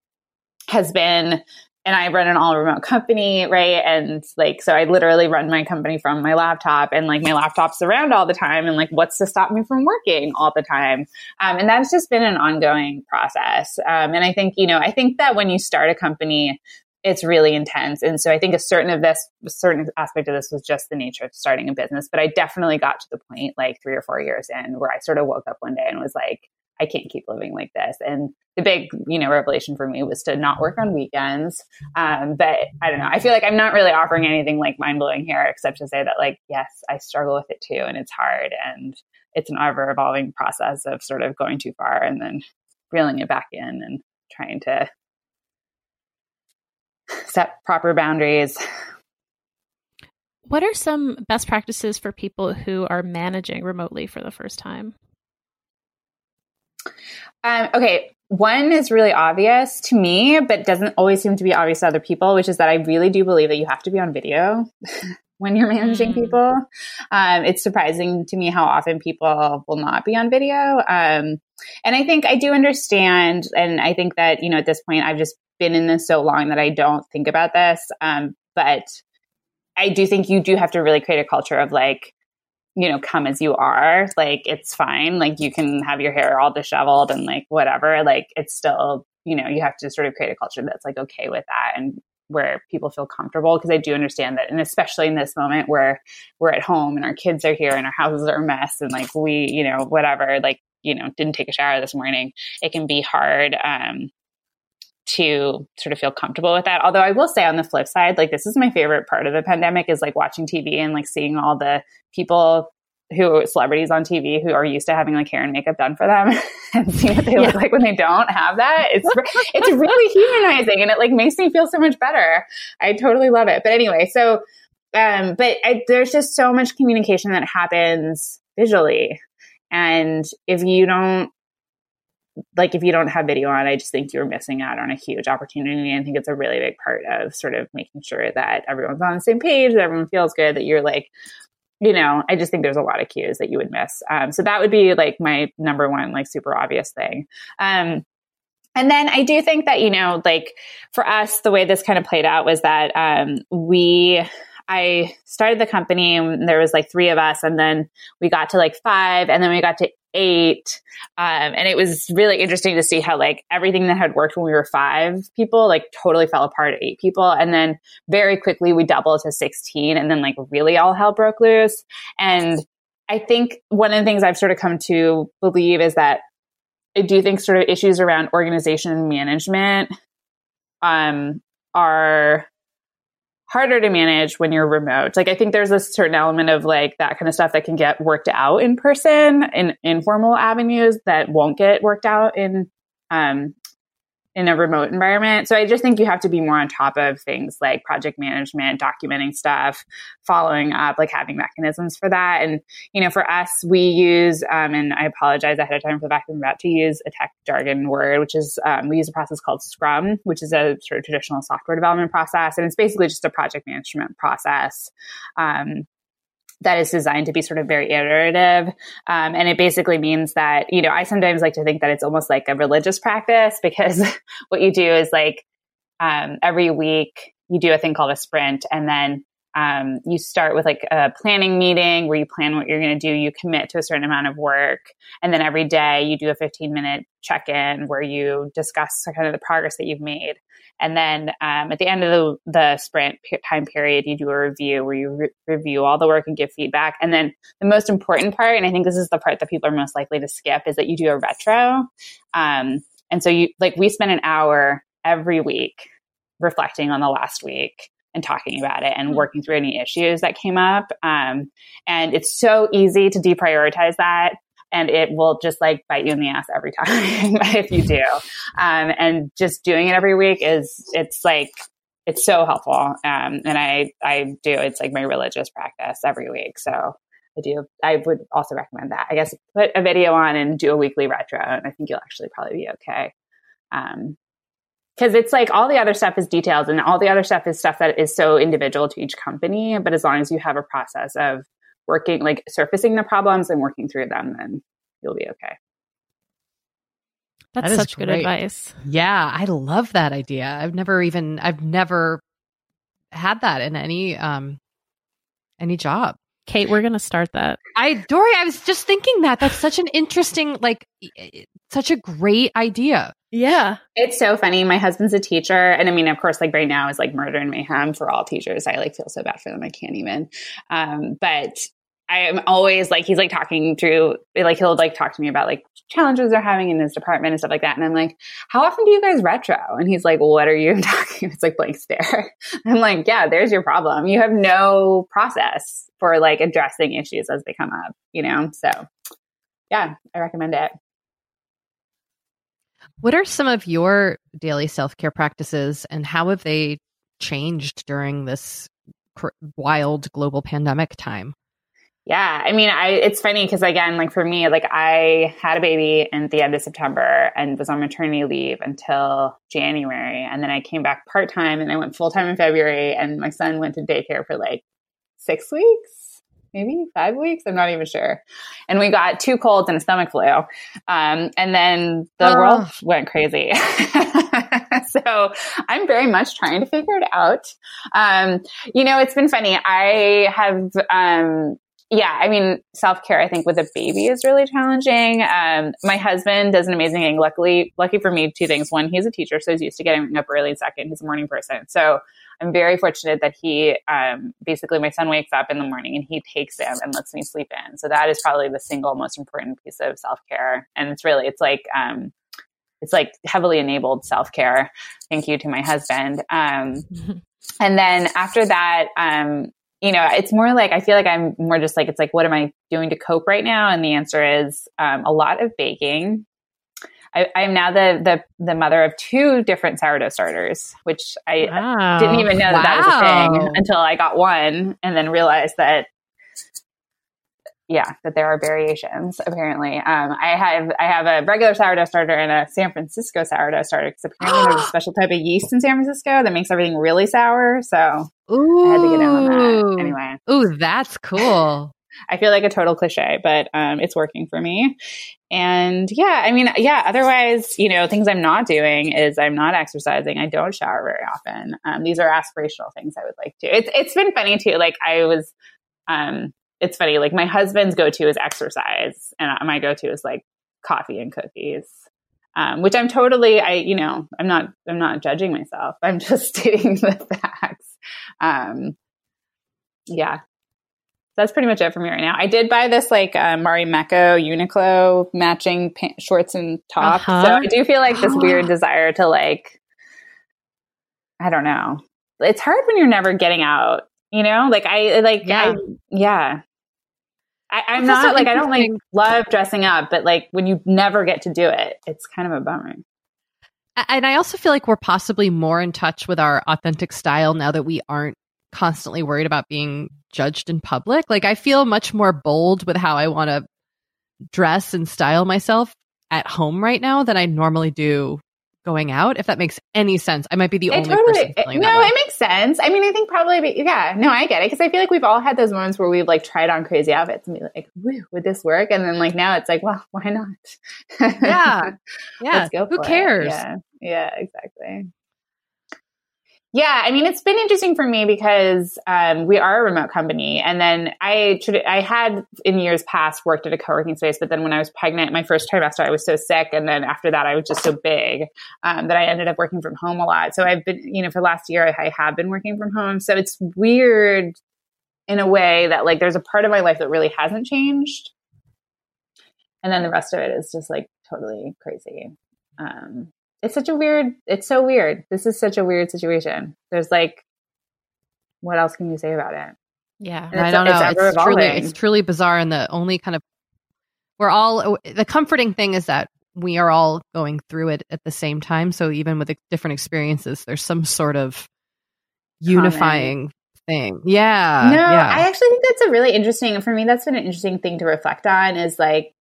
has been and I run an all remote company, right? And like, so I literally run my company from my laptop and like my laptop's around all the time. And like, what's to stop me from working all the time? Um, and that's just been an ongoing process. Um, and I think, you know, I think that when you start a company, it's really intense. And so I think a certain of this, a certain aspect of this was just the nature of starting a business. But I definitely got to the point like three or four years in where I sort of woke up one day and was like, I can't keep living like this. And the big, you know, revelation for me was to not work on weekends. Um, but I don't know. I feel like I'm not really offering anything like mind blowing here, except to say that, like, yes, I struggle with it too, and it's hard, and it's an ever evolving process of sort of going too far and then reeling it back in and trying to set proper boundaries. What are some best practices for people who are managing remotely for the first time? Um, okay, one is really obvious to me, but doesn't always seem to be obvious to other people, which is that I really do believe that you have to be on video when you're managing mm. people. Um, it's surprising to me how often people will not be on video. Um, and I think I do understand, and I think that, you know, at this point, I've just been in this so long that I don't think about this. Um, but I do think you do have to really create a culture of like, you know, come as you are. Like, it's fine. Like, you can have your hair all disheveled and like whatever. Like, it's still, you know, you have to sort of create a culture that's like okay with that and where people feel comfortable. Cause I do understand that. And especially in this moment where we're at home and our kids are here and our houses are a mess and like we, you know, whatever, like, you know, didn't take a shower this morning, it can be hard. Um, to sort of feel comfortable with that. Although I will say on the flip side, like this is my favorite part of the pandemic is like watching TV and like seeing all the people who celebrities on TV who are used to having like hair and makeup done for them and seeing what they yeah. look like when they don't have that. It's it's really humanizing and it like makes me feel so much better. I totally love it. But anyway, so um but I, there's just so much communication that happens visually. And if you don't like if you don't have video on, I just think you're missing out on a huge opportunity. I think it's a really big part of sort of making sure that everyone's on the same page, that everyone feels good, that you're like, you know, I just think there's a lot of cues that you would miss. Um, so that would be like my number one, like super obvious thing. Um, and then I do think that, you know, like for us, the way this kind of played out was that um, we I started the company and there was like three of us and then we got to like five and then we got to eight. Um, and it was really interesting to see how like everything that had worked when we were five people like totally fell apart at eight people. And then very quickly we doubled to 16 and then like really all hell broke loose. And I think one of the things I've sort of come to believe is that I do think sort of issues around organization and management um, are harder to manage when you're remote. Like I think there's a certain element of like that kind of stuff that can get worked out in person in informal avenues that won't get worked out in um, in a remote environment. So I just think you have to be more on top of things like project management, documenting stuff, following up, like having mechanisms for that. And, you know, for us, we use, um, and I apologize ahead of time for the fact that I'm about to use a tech jargon word, which is, um, we use a process called Scrum, which is a sort of traditional software development process. And it's basically just a project management process. Um, that is designed to be sort of very iterative. Um, and it basically means that, you know, I sometimes like to think that it's almost like a religious practice because what you do is like um, every week you do a thing called a sprint and then um, you start with like a planning meeting where you plan what you're going to do you commit to a certain amount of work and then every day you do a 15 minute check in where you discuss kind of the progress that you've made and then um, at the end of the, the sprint time period, you do a review where you re- review all the work and give feedback. And then the most important part, and I think this is the part that people are most likely to skip, is that you do a retro. Um, and so you like we spend an hour every week reflecting on the last week and talking about it and hmm. working through any issues that came up. Um, and it's so easy to deprioritize that and it will just like bite you in the ass every time if you do. Um, and just doing it every week is, it's like, it's so helpful. Um, and I, I do, it's like my religious practice every week. So I do, I would also recommend that. I guess put a video on and do a weekly retro, and I think you'll actually probably be okay. Um, because it's like all the other stuff is details and all the other stuff is stuff that is so individual to each company. But as long as you have a process of working, like surfacing the problems and working through them, then you'll be okay. That's that such good advice. Yeah, I love that idea. I've never even I've never had that in any um any job. Kate, we're going to start that. I Doree I was just thinking that that's such an interesting like such a great idea. Yeah. It's so funny. My husband's a teacher. And I mean, of course, like right now is like murder and mayhem for all teachers. I like feel so bad for them. I can't even. Um, but I am always like, he's like talking through, like, he'll like talk to me about like challenges they're having in his department and stuff like that. And I'm like, how often do you guys retro? And he's like, what are you talking? It's like blank stare. I'm like, yeah, there's your problem. You have no process for like addressing issues as they come up, you know? So yeah, I recommend it. What are some of your daily self care practices and how have they changed during this wild global pandemic time? Yeah, I mean, I it's funny because again, like for me, like I had a baby at the end of September and was on maternity leave until January, and then I came back part time and I went full time in February, and my son went to daycare for like six weeks, maybe five weeks. I'm not even sure. And we got two colds and a stomach flu, um, and then the oh. world went crazy. so I'm very much trying to figure it out. Um, you know, it's been funny. I have um, yeah, I mean, self care, I think with a baby is really challenging. Um, my husband does an amazing thing. Luckily, lucky for me, two things. One, he's a teacher, so he's used to getting up early. Second, he's a morning person. So I'm very fortunate that he, um, basically, my son wakes up in the morning and he takes him and lets me sleep in. So that is probably the single most important piece of self care. And it's really, it's like, um, it's like heavily enabled self care. Thank you to my husband. Um, and then after that, um, you know, it's more like I feel like I'm more just like it's like what am I doing to cope right now? And the answer is um, a lot of baking. I, am now the, the the mother of two different sourdough starters, which I wow. didn't even know that wow. that was a thing until I got one, and then realized that yeah, that there are variations apparently. Um, I have I have a regular sourdough starter and a San Francisco sourdough starter because apparently there's a special type of yeast in San Francisco that makes everything really sour. So Ooh. I had to get in on that. Anyway. Ooh, that's cool. I feel like a total cliche, but um, it's working for me. And yeah, I mean, yeah, otherwise, you know, things I'm not doing is I'm not exercising. I don't shower very often. Um, these are aspirational things I would like to. It's, it's been funny too. Like I was, um, it's funny. Like my husband's go to is exercise, and my go to is like coffee and cookies. Um, which I'm totally, I, you know, I'm not, I'm not judging myself. I'm just stating the facts. Um, yeah, that's pretty much it for me right now. I did buy this like uh, Marimekko Uniqlo matching pant- shorts and top, uh-huh. so I do feel like this weird desire to like, I don't know. It's hard when you're never getting out, you know. Like I like, yeah, I, yeah. I, am not like I don't like love dressing up, but like when you never get to do it, it's kind of a bummer. And I also feel like we're possibly more in touch with our authentic style now that we aren't constantly worried about being judged in public. Like I feel much more bold with how I want to dress and style myself at home right now than I normally do going out, if that makes any sense. I might be the it only totally, person. no, it makes sense. I mean, I think probably, yeah, no, I get it. Cause I feel like we've all had those moments where we've like tried on crazy outfits and be like, would this work? And then like now it's like, well, why not? Yeah. Yeah. Who cares? It. Yeah. Yeah, exactly. Yeah, I mean, it's been interesting for me because um, we are a remote company, and then I I had in years past worked at a co-working space, but then when I was pregnant, my first trimester, I was so sick, and then after that, I was just so big um, that I ended up working from home a lot. So I've been, you know, for the last year, I have been working from home. So it's weird in a way that like there's a part of my life that really hasn't changed, and then the rest of it is just like totally crazy. Um, it's such a weird it's so weird. This is such a weird situation. There's like what else can you say about it? Yeah i don't know. it's, it's truly it's truly bizarre and the only kind of we're all oh, the comforting thing is that we are all going through it at the same time so even with different experiences there's some sort of unifying Common. thing. Yeah no yeah. i actually think that's a really interesting for me that's been an interesting thing to reflect on is like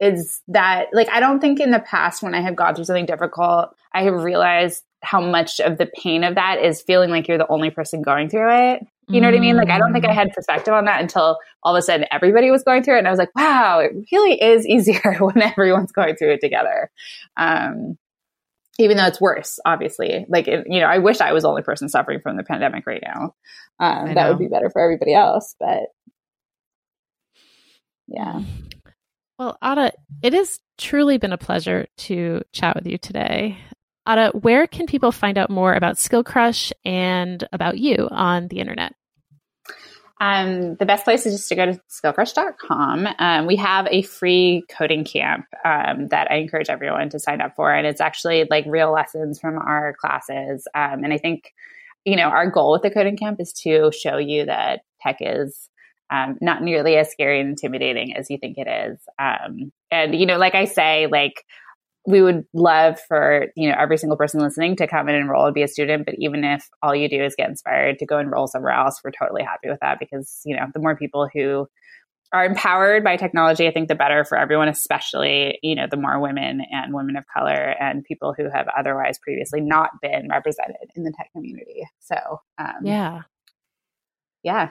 is that like I don't think in the past when I have gone through something difficult, I have realized how much of the pain of that is feeling like you're the only person going through it. You know mm. what I mean? Like I don't think I had perspective on that until all of a sudden everybody was going through it and I was like, wow, it really is easier when everyone's going through it together. Um even though it's worse, obviously. Like, it, you know, I wish I was the only person suffering from the pandemic right now. Um, that would be better for everybody else. But yeah. Well, Adda, it has truly been a pleasure to chat with you today. Adda, where can people find out more about Skillcrush and about you on the internet? Um, the best place is just to go to skillcrush.com. Um, we have a free coding camp um, that I encourage everyone to sign up for. And it's actually like real lessons from our classes. Um, and I think, you know, our goal with the coding camp is to show you that tech is um, not nearly as scary and intimidating as you think it is. Um, and, you know, like I say, like, we would love for you know every single person listening to come and enroll and be a student but even if all you do is get inspired to go enroll somewhere else we're totally happy with that because you know the more people who are empowered by technology i think the better for everyone especially you know the more women and women of color and people who have otherwise previously not been represented in the tech community. So um, yeah. yeah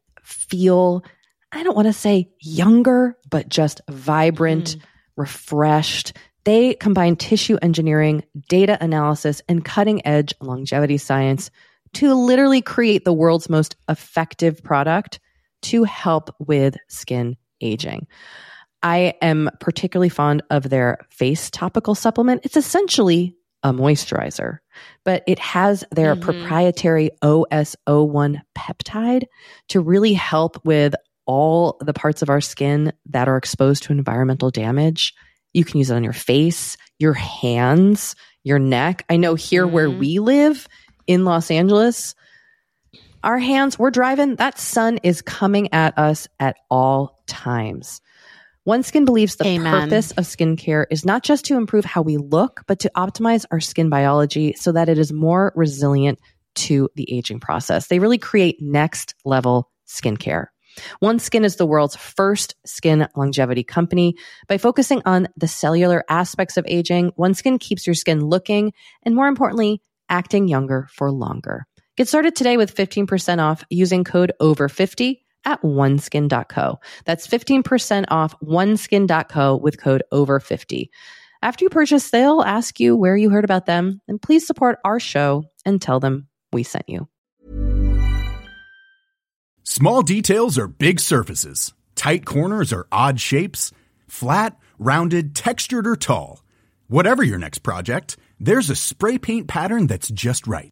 feel I don't want to say younger, but just vibrant, mm. refreshed. They combine tissue engineering, data analysis, and cutting edge longevity science to literally create the world's most effective product to help with skin aging. I am particularly fond of their face topical supplement. It's essentially a moisturizer, but it has their mm-hmm. proprietary OS01 peptide to really help with all the parts of our skin that are exposed to environmental damage. You can use it on your face, your hands, your neck. I know here mm-hmm. where we live in Los Angeles, our hands, we're driving, that sun is coming at us at all times. OneSkin believes the Amen. purpose of skincare is not just to improve how we look, but to optimize our skin biology so that it is more resilient to the aging process. They really create next level skincare. OneSkin is the world's first skin longevity company. By focusing on the cellular aspects of aging, OneSkin keeps your skin looking and more importantly, acting younger for longer. Get started today with 15% off using code OVER50 at oneskin.co. That's 15% off oneskin.co with code OVER50. After you purchase, they'll ask you where you heard about them, and please support our show and tell them we sent you. Small details are big surfaces. Tight corners are odd shapes. Flat, rounded, textured, or tall. Whatever your next project, there's a spray paint pattern that's just right.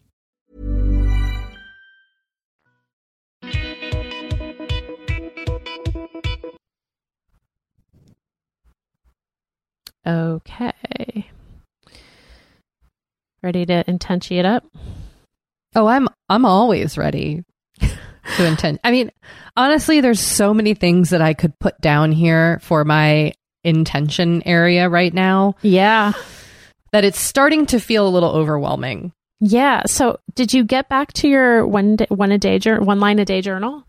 Okay. Ready to intention it up? Oh, I'm I'm always ready to intend. I mean, honestly, there's so many things that I could put down here for my intention area right now. Yeah that it's starting to feel a little overwhelming. Yeah. So, did you get back to your one day, one a day one line a day journal?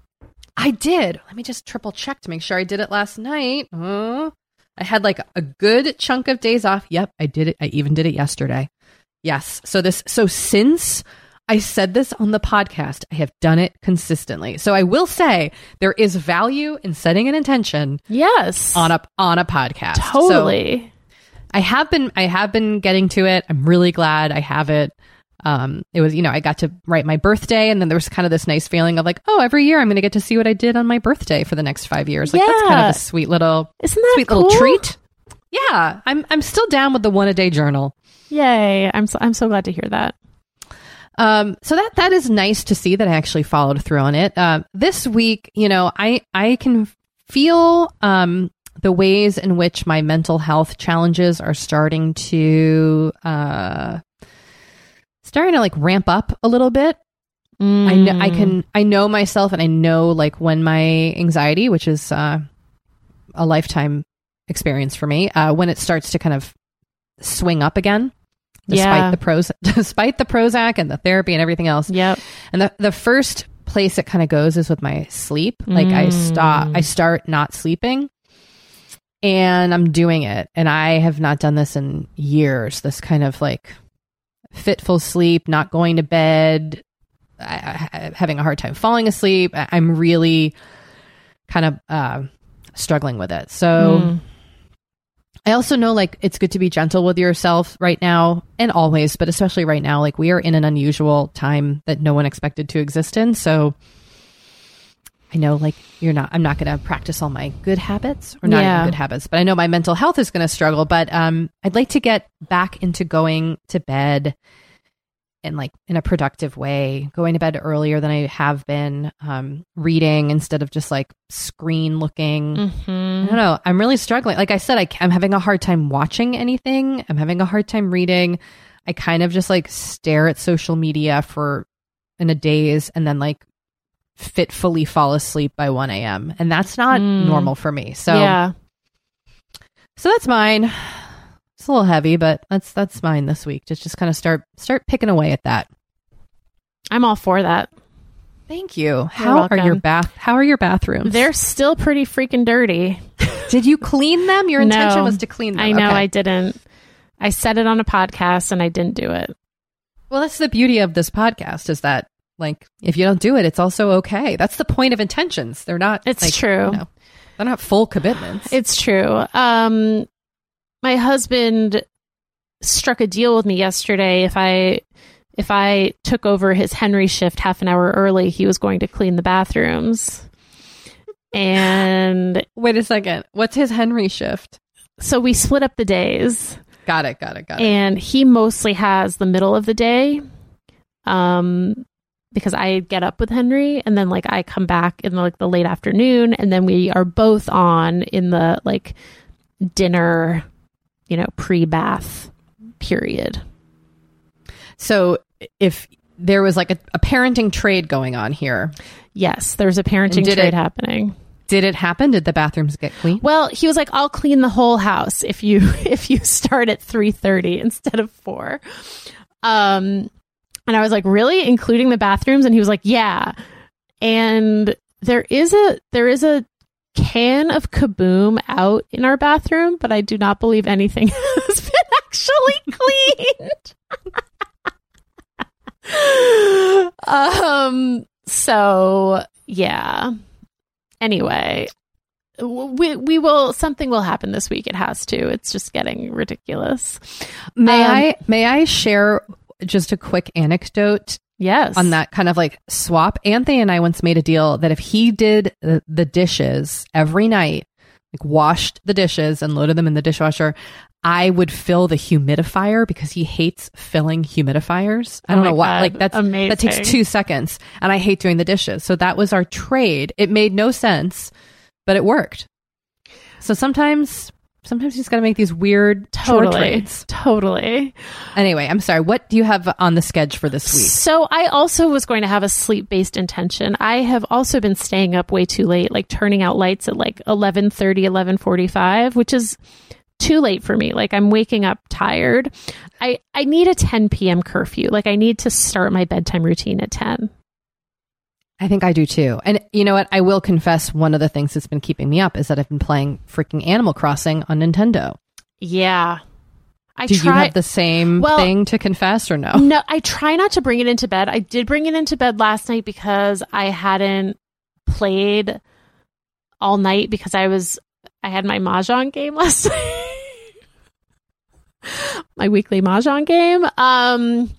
I did. Let me just triple check to make sure I did it last night. Uh, I had like a good chunk of days off. Yep, I did it. I even did it yesterday. Yes. So this so since I said this on the podcast, I have done it consistently. So I will say there is value in setting an intention. Yes. On a on a podcast. Totally. So I have been I have been getting to it. I'm really glad I have it. Um, it was, you know, I got to write my birthday and then there was kind of this nice feeling of like, oh, every year I'm going to get to see what I did on my birthday for the next five years. Like that's kind of a sweet little, Isn't that sweet cool? little treat. Yeah. I'm, I'm still down with the one a day journal. Yay! I'm so, I'm so glad to hear that. Um, so that that is nice to see that I actually followed through on it. Um, this week, you know, I I can feel um, the ways in which my mental health challenges are starting to uh, starting to like ramp up a little bit. I know I can I know myself and I know like when my anxiety, which is uh, a lifetime experience for me, uh, when it starts to kind of swing up again, despite Yeah. the pros, despite the Prozac and the therapy and everything else. Yep. And the the first place it kind of goes is with my sleep. Like I stop, I start not sleeping, and I'm doing it, and I have not done this in years. This kind of like fitful sleep, not going to bed, I, I, having a hard time falling asleep. I, I'm really kind of uh, struggling with it. So. Mm. I also know like it's good to be gentle with yourself right now and always, but especially right now, like we are in an unusual time that no one expected to exist in. So I know like you're not, I'm not going to practice all my good habits or not Yeah. even good habits, but I know my mental health is going to struggle. But um, I'd like to get back into going to bed in like in a productive way, going to bed earlier than I have been, um, reading instead of just like screen looking. I Mhm. don't know. I'm really struggling. Like I said, I, am having a hard time watching anything. I'm having a hard time reading. I kind of just like stare at social media for in a daze and then like fitfully fall asleep by 1 a.m. And that's not Mm. normal for me. So, yeah. so that's mine. It's a little heavy, but that's that's mine this week. Just just kind of start start picking away at that. I'm all for that. Thank you. How are your bath? How are your bathrooms? They're still pretty freaking dirty. Did you clean them? Your intention No. was to clean them. I know Okay. I didn't. I said it on a podcast and I didn't do it. Well, that's the beauty of this podcast is that like if you don't do it, it's also okay. That's the point of intentions. They're not. It's like, true. you know, they're not full commitments. It's true. Um, my husband struck a deal with me yesterday. If I if I took over his Henry shift half an hour early, he was going to clean the bathrooms. And Wait a second. What's his Henry shift? so we split up the days. Got it. Got it. Got it. and he mostly has the middle of the day um because i get up with henry and then like i come back in like the late afternoon and then we are both on in the like dinner you know pre-bath period so if there was like a, a parenting trade going on here, yes there's a parenting trade it- happening did it happen? Did the bathrooms get clean? well he was like i'll clean the whole house if you if you start at 3.30 instead of 4 um and i was like really? Including the bathrooms? And he was like yeah. And there is a there is a can of kaboom out in our bathroom but i do not believe anything has been actually cleaned. Um so yeah. Anyway we we will something will happen this week. It has to. It's just getting ridiculous. May Um, I may I share just a quick anecdote yes on that kind of like swap. Anthony and I once made a deal that if he did the, dishes every night, like washed the dishes and loaded them in the dishwasher, I would fill the humidifier because he hates filling humidifiers. I Oh don't my know why. Like that's amazing. that takes two seconds, and I hate doing the dishes. So that was our trade. It made no sense, but it worked. So sometimes, sometimes you just got to make these weird totally trades. totally Anyway, I'm sorry. What do you have on the schedule for this week? So I also was going to have a sleep based intention. I have also been staying up way too late, like turning out lights at like 11:30, 11:45, which is too late for me. Like I'm waking up tired. I I need a 10 p.m. curfew. Like I need to start my bedtime routine at 10. I think I do too. And you know what? I will confess one of the things that's been keeping me up is that I've been playing freaking Animal Crossing on Nintendo. Yeah. I Do try you have the same Well- thing to confess or no? No, I try not to bring it into bed. I did bring it into bed last night because I hadn't played all night because I was I had my mahjong game last night. my weekly mahjong game. Um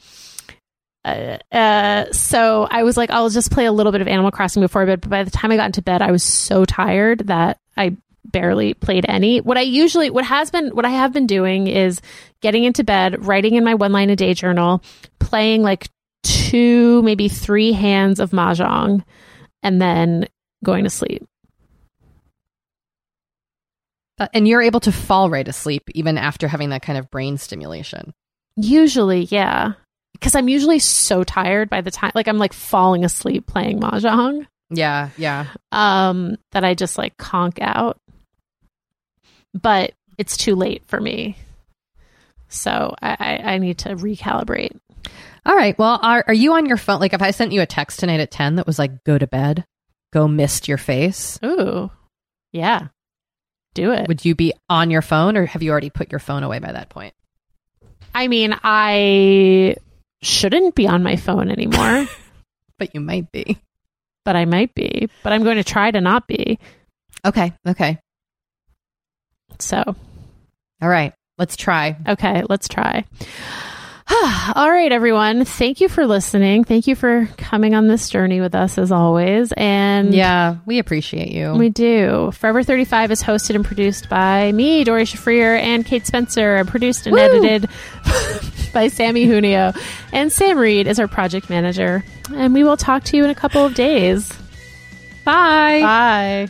uh, uh, so I was like, I'll just play a little bit of Animal Crossing before bed. But by the time I got into bed, I was so tired that I barely played any. What I usually, what has been, what I have been doing is getting into bed, writing in my one line a day journal, playing like two, maybe three hands of mahjong, and then going to sleep. Uh, and you're able to fall right asleep even after having that kind of brain stimulation. Usually, yeah. Because I'm usually so tired by the time, like, I'm like falling asleep playing mahjong. Yeah, yeah. Um, that I just like conk out. But it's too late for me. So I, I, I need to recalibrate. All right. Well, are, are you on your phone? Like, if I sent you a text tonight at 10 that was like, go to bed, go mist your face, Ooh. Yeah. Do it. would you be on your phone or have you already put your phone away by that point? I mean, I shouldn't be on my phone anymore, But you might be. but I might be. But I'm going to try to not be. Okay. Okay. So, All right. Let's try. okay, let's try. All right, everyone. Thank you for listening. Thank you for coming on this journey with us as always. And Yeah, we appreciate you. We do. Forever 35 is hosted and produced by me, Doree Shafrir, and Kate Spencer, and produced and Woo! edited by Sammy Junio. And Sam Reed is our project manager. And we will talk to you in a couple of days. Bye. Bye.